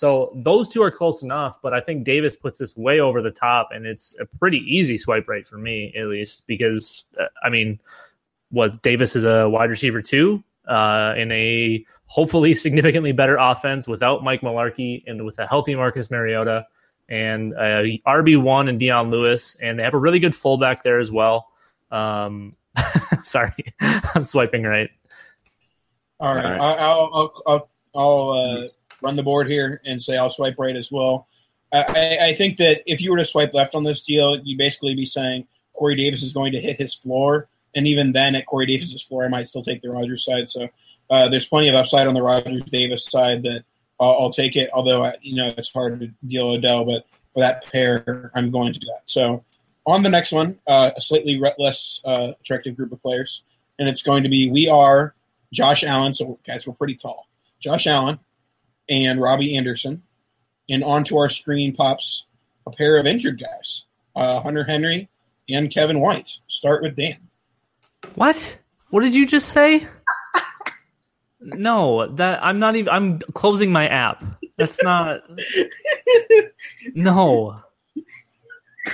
So those two are close enough, but I think Davis puts this way over the top, and it's a pretty easy swipe right for me at least because uh, I mean, what Davis is a wide receiver too uh, in a hopefully significantly better offense without Mike Mularkey and with a healthy Marcus Mariota and uh, RB one and Dion Lewis, and they have a really good fullback there as well. Um, <laughs> sorry, <laughs> I'm swiping right.
All right,
All right.
I- I'll I'll I'll, I'll uh, run the board here and say I'll swipe right as well. I, I think that if you were to swipe left on this deal, you'd basically be saying Corey Davis is going to hit his floor, and even then, at Corey Davis's floor, I might still take the Rodgers side. So uh, there's plenty of upside on the Rodgers Davis side that I'll, I'll take it. Although I, you know it's hard to deal Odell, but for that pair, I'm going to do that. So on the next one, uh, a slightly less uh, attractive group of players, and it's going to be we are Josh Allen. So guys, we're pretty tall. Josh Allen and Robby Anderson, and onto our screen pops a pair of injured guys, uh, Hunter Henry and Kevin White. Start with Dan.
What? What did you just say? <laughs> No, that I'm not even. I'm closing my app. That's not. <laughs> No.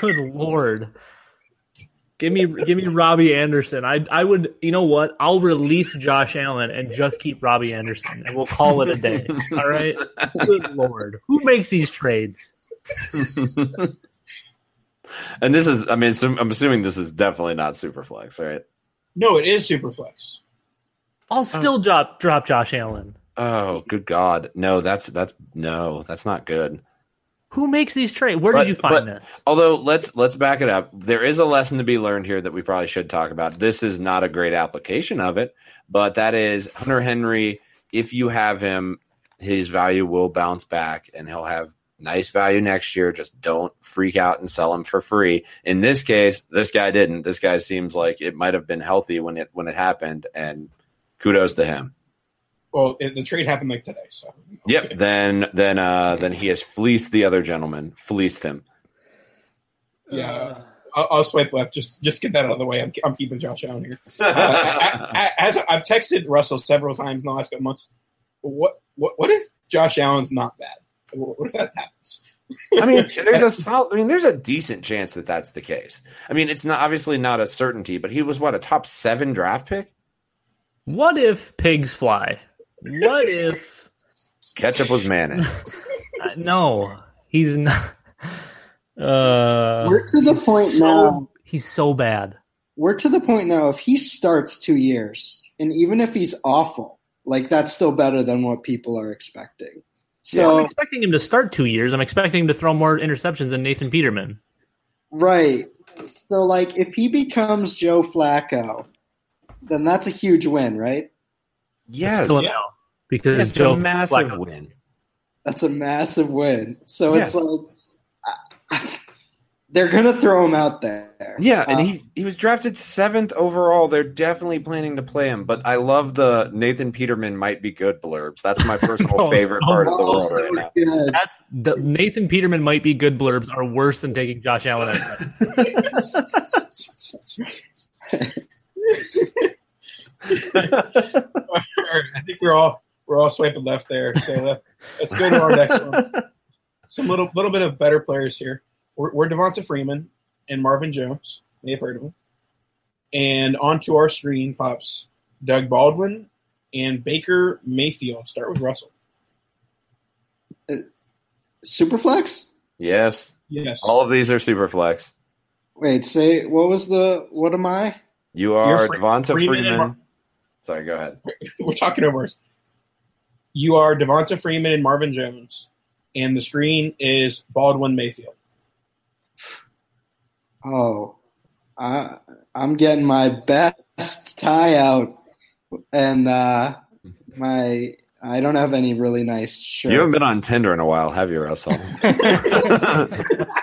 Good lord. Give me, give me Robby Anderson. I, I would. You know what? I'll release Josh Allen and just keep Robby Anderson, and we'll call it a day. <laughs> All right. Good lord. Who makes these trades? <laughs>
and this is, I mean, so I'm assuming this is definitely not Superflex, right?
No, it is Superflex.
I'll oh. still drop drop Josh Allen.
Oh, good God. No, that's, that's, no, that's not good.
Who makes these trades? Where
But-
did you find
but-
this?
Although let's let's back it up. There is a lesson to be learned here that we probably should talk about. This is not a great application of it, but that is Hunter Henry. If you have him, his value will bounce back, and he'll have nice value next year. Just don't freak out and sell him for free. In this case, this guy didn't. This guy seems like it might have been healthy when it when it happened, and kudos to him.
Well, it, the trade happened like today, so
Yep. Then then uh then he has fleeced the other gentleman, fleeced him.
Yeah, I'll, I'll swipe left. Just just get that out of the way. I'm, I'm keeping Josh Allen here. <laughs> Uh, I- I- I- as I've texted Russell several times in the last couple months, what what what if Josh Allen's not bad? What what if that happens?
I mean, <laughs> there's a sol- I mean, there's a decent chance that that's the case. I mean, it's not obviously not a certainty, but he was what a top seven draft pick.
What if pigs fly? What if
Ketchup was mayonnaise. <laughs>
uh, no? He's not. Uh,
We're to the point
so,
now.
He's so bad.
We're to the point now. If he starts two years, and even if he's awful, like that's still better than what people are expecting. So
I'm expecting him to start two years. I'm expecting him to throw more interceptions than Nathan Peterman.
Right. So, like, if he becomes Joe Flacco, then that's a huge win, right?
Yes,
Still an L, because
it's
Joe
a massive
Flacco-
win.
That's a massive win. So it's
Yes.
like they're gonna throw him out there.
Yeah, and
Uh,
he he was drafted seventh overall. They're definitely planning to play him, but I love the Nathan Peterman might be good blurbs. That's my personal <laughs>
Oh,
favorite
so-
part of the
oh,
world
so
right now.
That's the Nathan Peterman might be good blurbs are worse than taking Josh Allen. At <laughs>
All right, I think we're all we're all swiping left there. So uh, let's go to our next one. <laughs> Some little little bit of better players here. We're, we're Devonta Freeman and Marvin Jones. May have heard of him. And onto our screen pops Doug Baldwin and Baker Mayfield. Start with Russell.
Superflex?
Yes,
Yes.
all of these are super flex.
Wait, say what was the what am I?
You are
Fre-
Devonta
Freeman
Freeman.
Mar-
Sorry, go ahead. <laughs>
we're talking over us. You are Devonta Freeman and Marvin Jones, and the screen is Baldwin Mayfield.
Oh, I I'm getting my best tie out, and uh, my I don't have any really nice shirts.
You haven't been on Tinder in a while, have you, Russell? <laughs>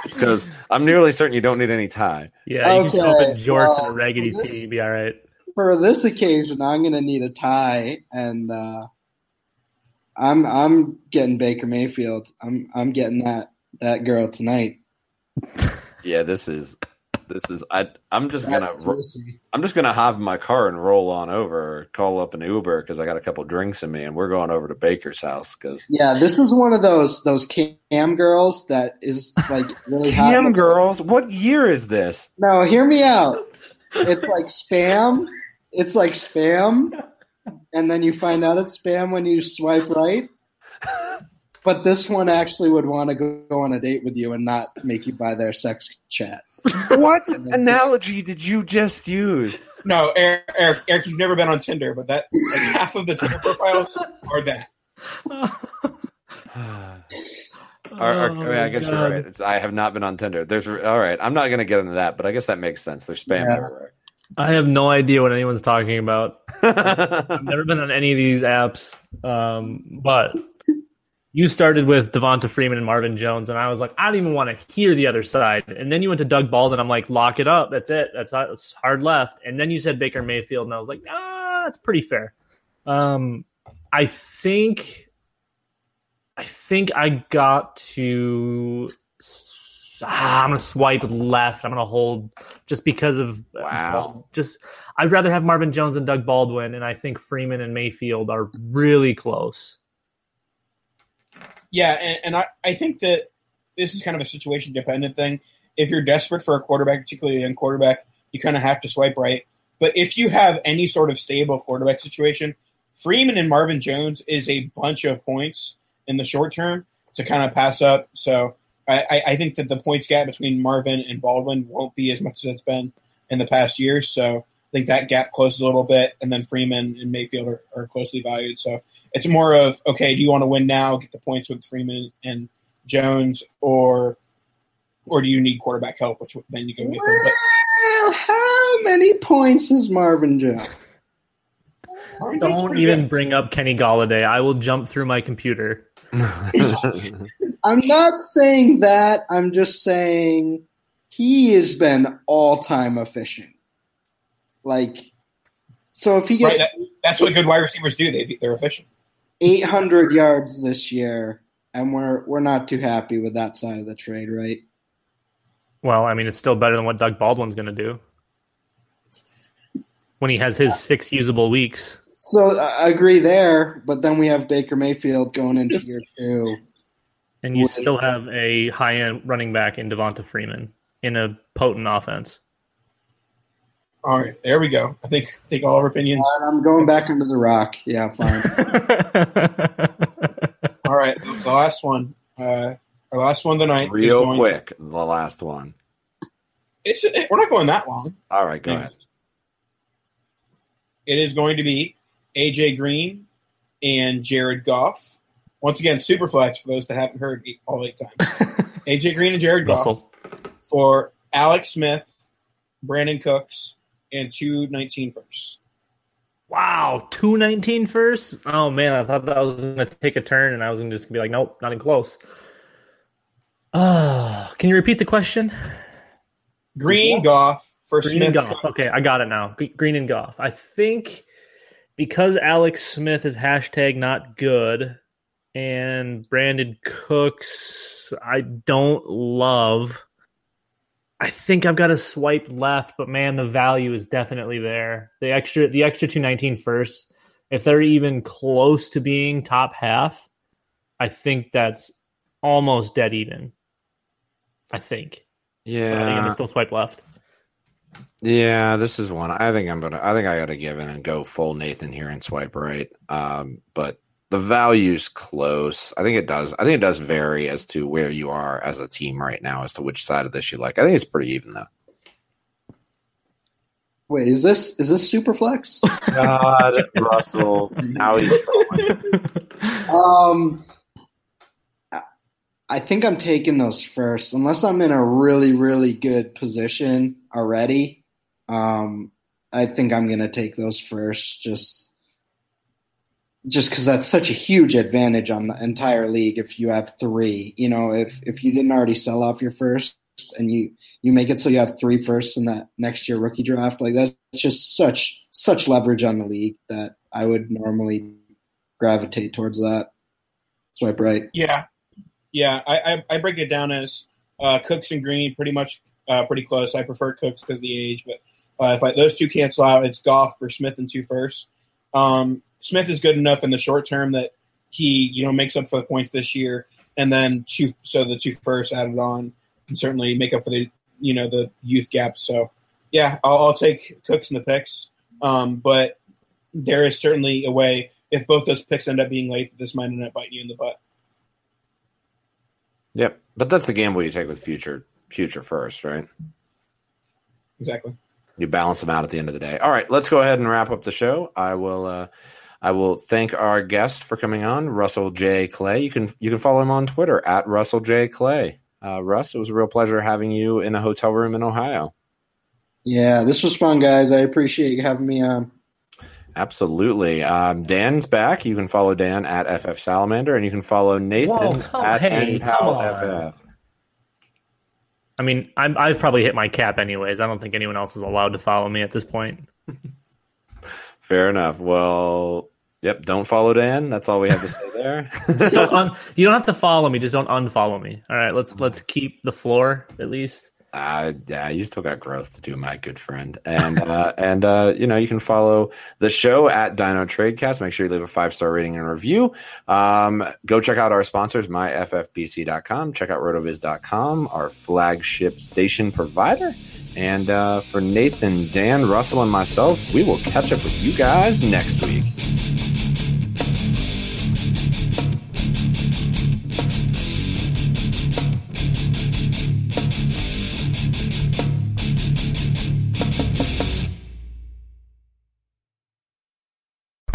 Because I'm nearly certain you don't need any tie.
yeah, you can show up in
Okay,
jorts and a raggedy
this-
tee, be all right.
For this occasion, I'm gonna need a tie, and uh, I'm I'm getting Baker Mayfield. I'm I'm getting that that girl tonight.
Yeah, this is this is I I'm just gonna
juicy.
I'm just gonna hop in my car and roll on over, call up an Uber because I got a couple drinks in me, and we're going over to Baker's house because
Yeah, this is one of those those cam girls that is like really hot.
Cam girls. What year is this?
No, hear me out. It's like spam. It's like spam, and then you find out it's spam when you swipe right. But this one actually would want to go, go on a date with you and not make you buy their sex chat.
What analogy did you just use?
No, Eric, Eric, Eric, you've never been on Tinder, but that like half of the Tinder profiles are that. <sighs>
Or- or- I, mean, I
Oh,
guess
God.
you're right. It's, I have not been on Tinder. There's all right. I'm not going to get into that, but I guess that makes sense. There's spam
Yeah.
everywhere.
I have no idea what anyone's talking about. <laughs> I've never been on any of these apps. Um, but you started with Devonta Freeman and Marvin Jones, and I was like, I don't even want to hear the other side. And then you went to Doug Baldwin. I'm like, lock it up. That's it. That's that's hard left. And then you said Baker Mayfield, and I was like, ah, that's pretty fair. Um, I think, I think I got to ah, I'm gonna swipe left. I'm gonna hold just because of
Wow.
Just I'd rather have Marvin Jones and Doug Baldwin, and I think Freeman and Mayfield are really close.
Yeah, and, and I, I think that this is kind of a situation dependent thing. If you're desperate for a quarterback, particularly a young quarterback, you kind of have to swipe right. But if you have any sort of stable quarterback situation, Freeman and Marvin Jones is a bunch of points in the short term to kind of pass up. So I, I, think that the points gap between Marvin and Baldwin won't be as much as it's been in the past years. So I think that gap closes a little bit, and then Freeman and Mayfield are, are closely valued. So it's more of okay, do you want to win now, get the points with Freeman and Jones, or or do you need quarterback help? Which then you go Mayfield.
Well, how many points is Marvin Jones?
Marvin Jones is
Don't even
good.
bring up Kenny Golladay. I will jump through my computer. <laughs>
I'm not saying that. I'm just saying he has been all time efficient. Like, so if he
Right,
gets
that, that's what good wide receivers do. They they're efficient.
800 yards this year, and we're we're not too happy with that side of the trade, right?
Well, I mean, it's still better than what Doug Baldwin's going to do when he has his six usable weeks.
So I agree there, but then we have Baker Mayfield going into year two.
And you
Would-
still have a high end running back in Devonta Freeman in a potent offense.
All right, there we go. I think I think all our opinions.
And I'm going back into the rock. Yeah, fine. <laughs>
All right, the last one. Uh, our last one tonight. is
Real
going
quick, the last one.
it's we're not going that long.
All right, go ahead.
It is going to be AJ Green and Jared Goff. Once again, super flex for those that haven't heard all eight times. <laughs> AJ Green and Jared Goff
Russell.
for Alex Smith, Brandin Cooks, and two 19 firsts.
Wow, 219 first? Oh man, I thought that was going to take a turn and I was going to just be like, nope, not even close. Uh, can you repeat the question?
Green Goff for
Green
Smith.
and Goff.
Cooks.
Okay, I got it now. Green and Goff. I think because Alex Smith is hashtag not good and Brandin Cooks, I don't love. I think I've got to swipe left, but man, the value is definitely there. The extra, the extra 219 first, if they're even close to being top half, I think that's almost dead even. I think. But I think I'm
Yeah,
gonna still swipe left.
Yeah. This is one. I think I'm gonna. I think I got to give in and go full Nathan here and swipe right. Um, but the value's close. I think it does. I think it does vary as to where you are as a team right now, as to which side of this you like. I think it's pretty even though.
Wait, is this is this super flex? <laughs>
God, Russell. <laughs> Now he's
Um, I- I think I'm taking those first, unless I'm in a really, really good position already. Um, I think I'm gonna take those first, just just because that's such a huge advantage on the entire league. If you have three, you know, if if you didn't already sell off your first and you you make it so you have three firsts in that next year rookie draft, like that's just such such leverage on the league that I would normally gravitate towards that. Swipe right.
Yeah, yeah. I, I, I break it down as uh, Cooks and Green, pretty much uh, pretty close. I prefer Cooks because of the age, but uh, if I, those two cancel out, it's Goff for Smith and two first. Um, Smith is good enough in the short term that he you know makes up for the points this year, and then two so the two first added on can certainly make up for the you know the youth gap. So yeah, I'll, I'll take Cooks in the picks, um, but there is certainly a way if both those picks end up being late that this might end up biting you in the butt.
Yep, but that's the gamble you take with future future first, right?
Exactly.
You balance them out at the end of the day. All right, let's go ahead and wrap up the show. I will. Uh, I will thank our guest for coming on, Russell J. Clay. You can you can follow him on Twitter at Russell J. Clay. Uh, Russ, it was a real pleasure having you in a hotel room in Ohio.
Yeah, this was fun, guys. I appreciate you having me on.
Absolutely. Um, Dan's back. You can follow Dan at FF Salamander, and you can follow Nathan
Whoa, come-
at
hey, come on.
NPALFF.
I mean, I'm, I've probably hit my cap anyways. I don't think anyone else is allowed to follow me at this point. <laughs>
Fair enough. Well, Yep. Don't follow Dan. That's all we have to say <laughs> there.
don't un- <laughs> you don't have to follow me. Just don't unfollow me. All right. Let's let's keep the floor at least.
Uh, yeah, you still got growth to do, my good friend. And uh, <laughs> and uh, you know, you can follow the show at Dino Tradecast. Make sure you leave a five star rating and review. Um, go check out our sponsors, myffpc.com. Check out rotoviz.com, our flagship station provider. And uh, for Nathan, Dan, Russell, and myself, we will catch up with you guys next week.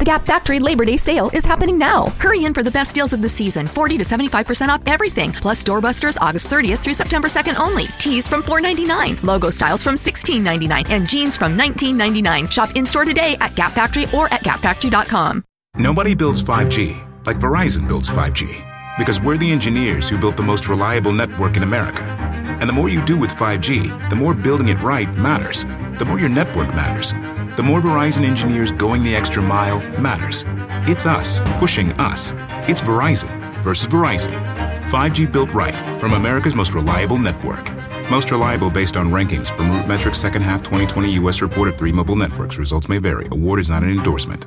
The Gap Factory Labor Day sale is happening now. Hurry in for the best deals of the season 40 to 75% off everything, plus doorbusters August 30th through September 2nd only. Tees from $4.99, logo styles from $16.99, and jeans from $19.99. Shop in store today at Gap Factory or at gapfactory.com.
Nobody builds 5G like Verizon builds 5G because we're the engineers who built the most reliable network in America. And the more you do with 5G, the more building it right matters. The more your network matters. The more Verizon engineers going the extra mile matters. It's us pushing us. It's Verizon versus Verizon. 5G built right from America's most reliable network. Most reliable based on rankings from RootMetrics second half 2020 U.S. report of three mobile networks. Results may vary. Award is not an endorsement.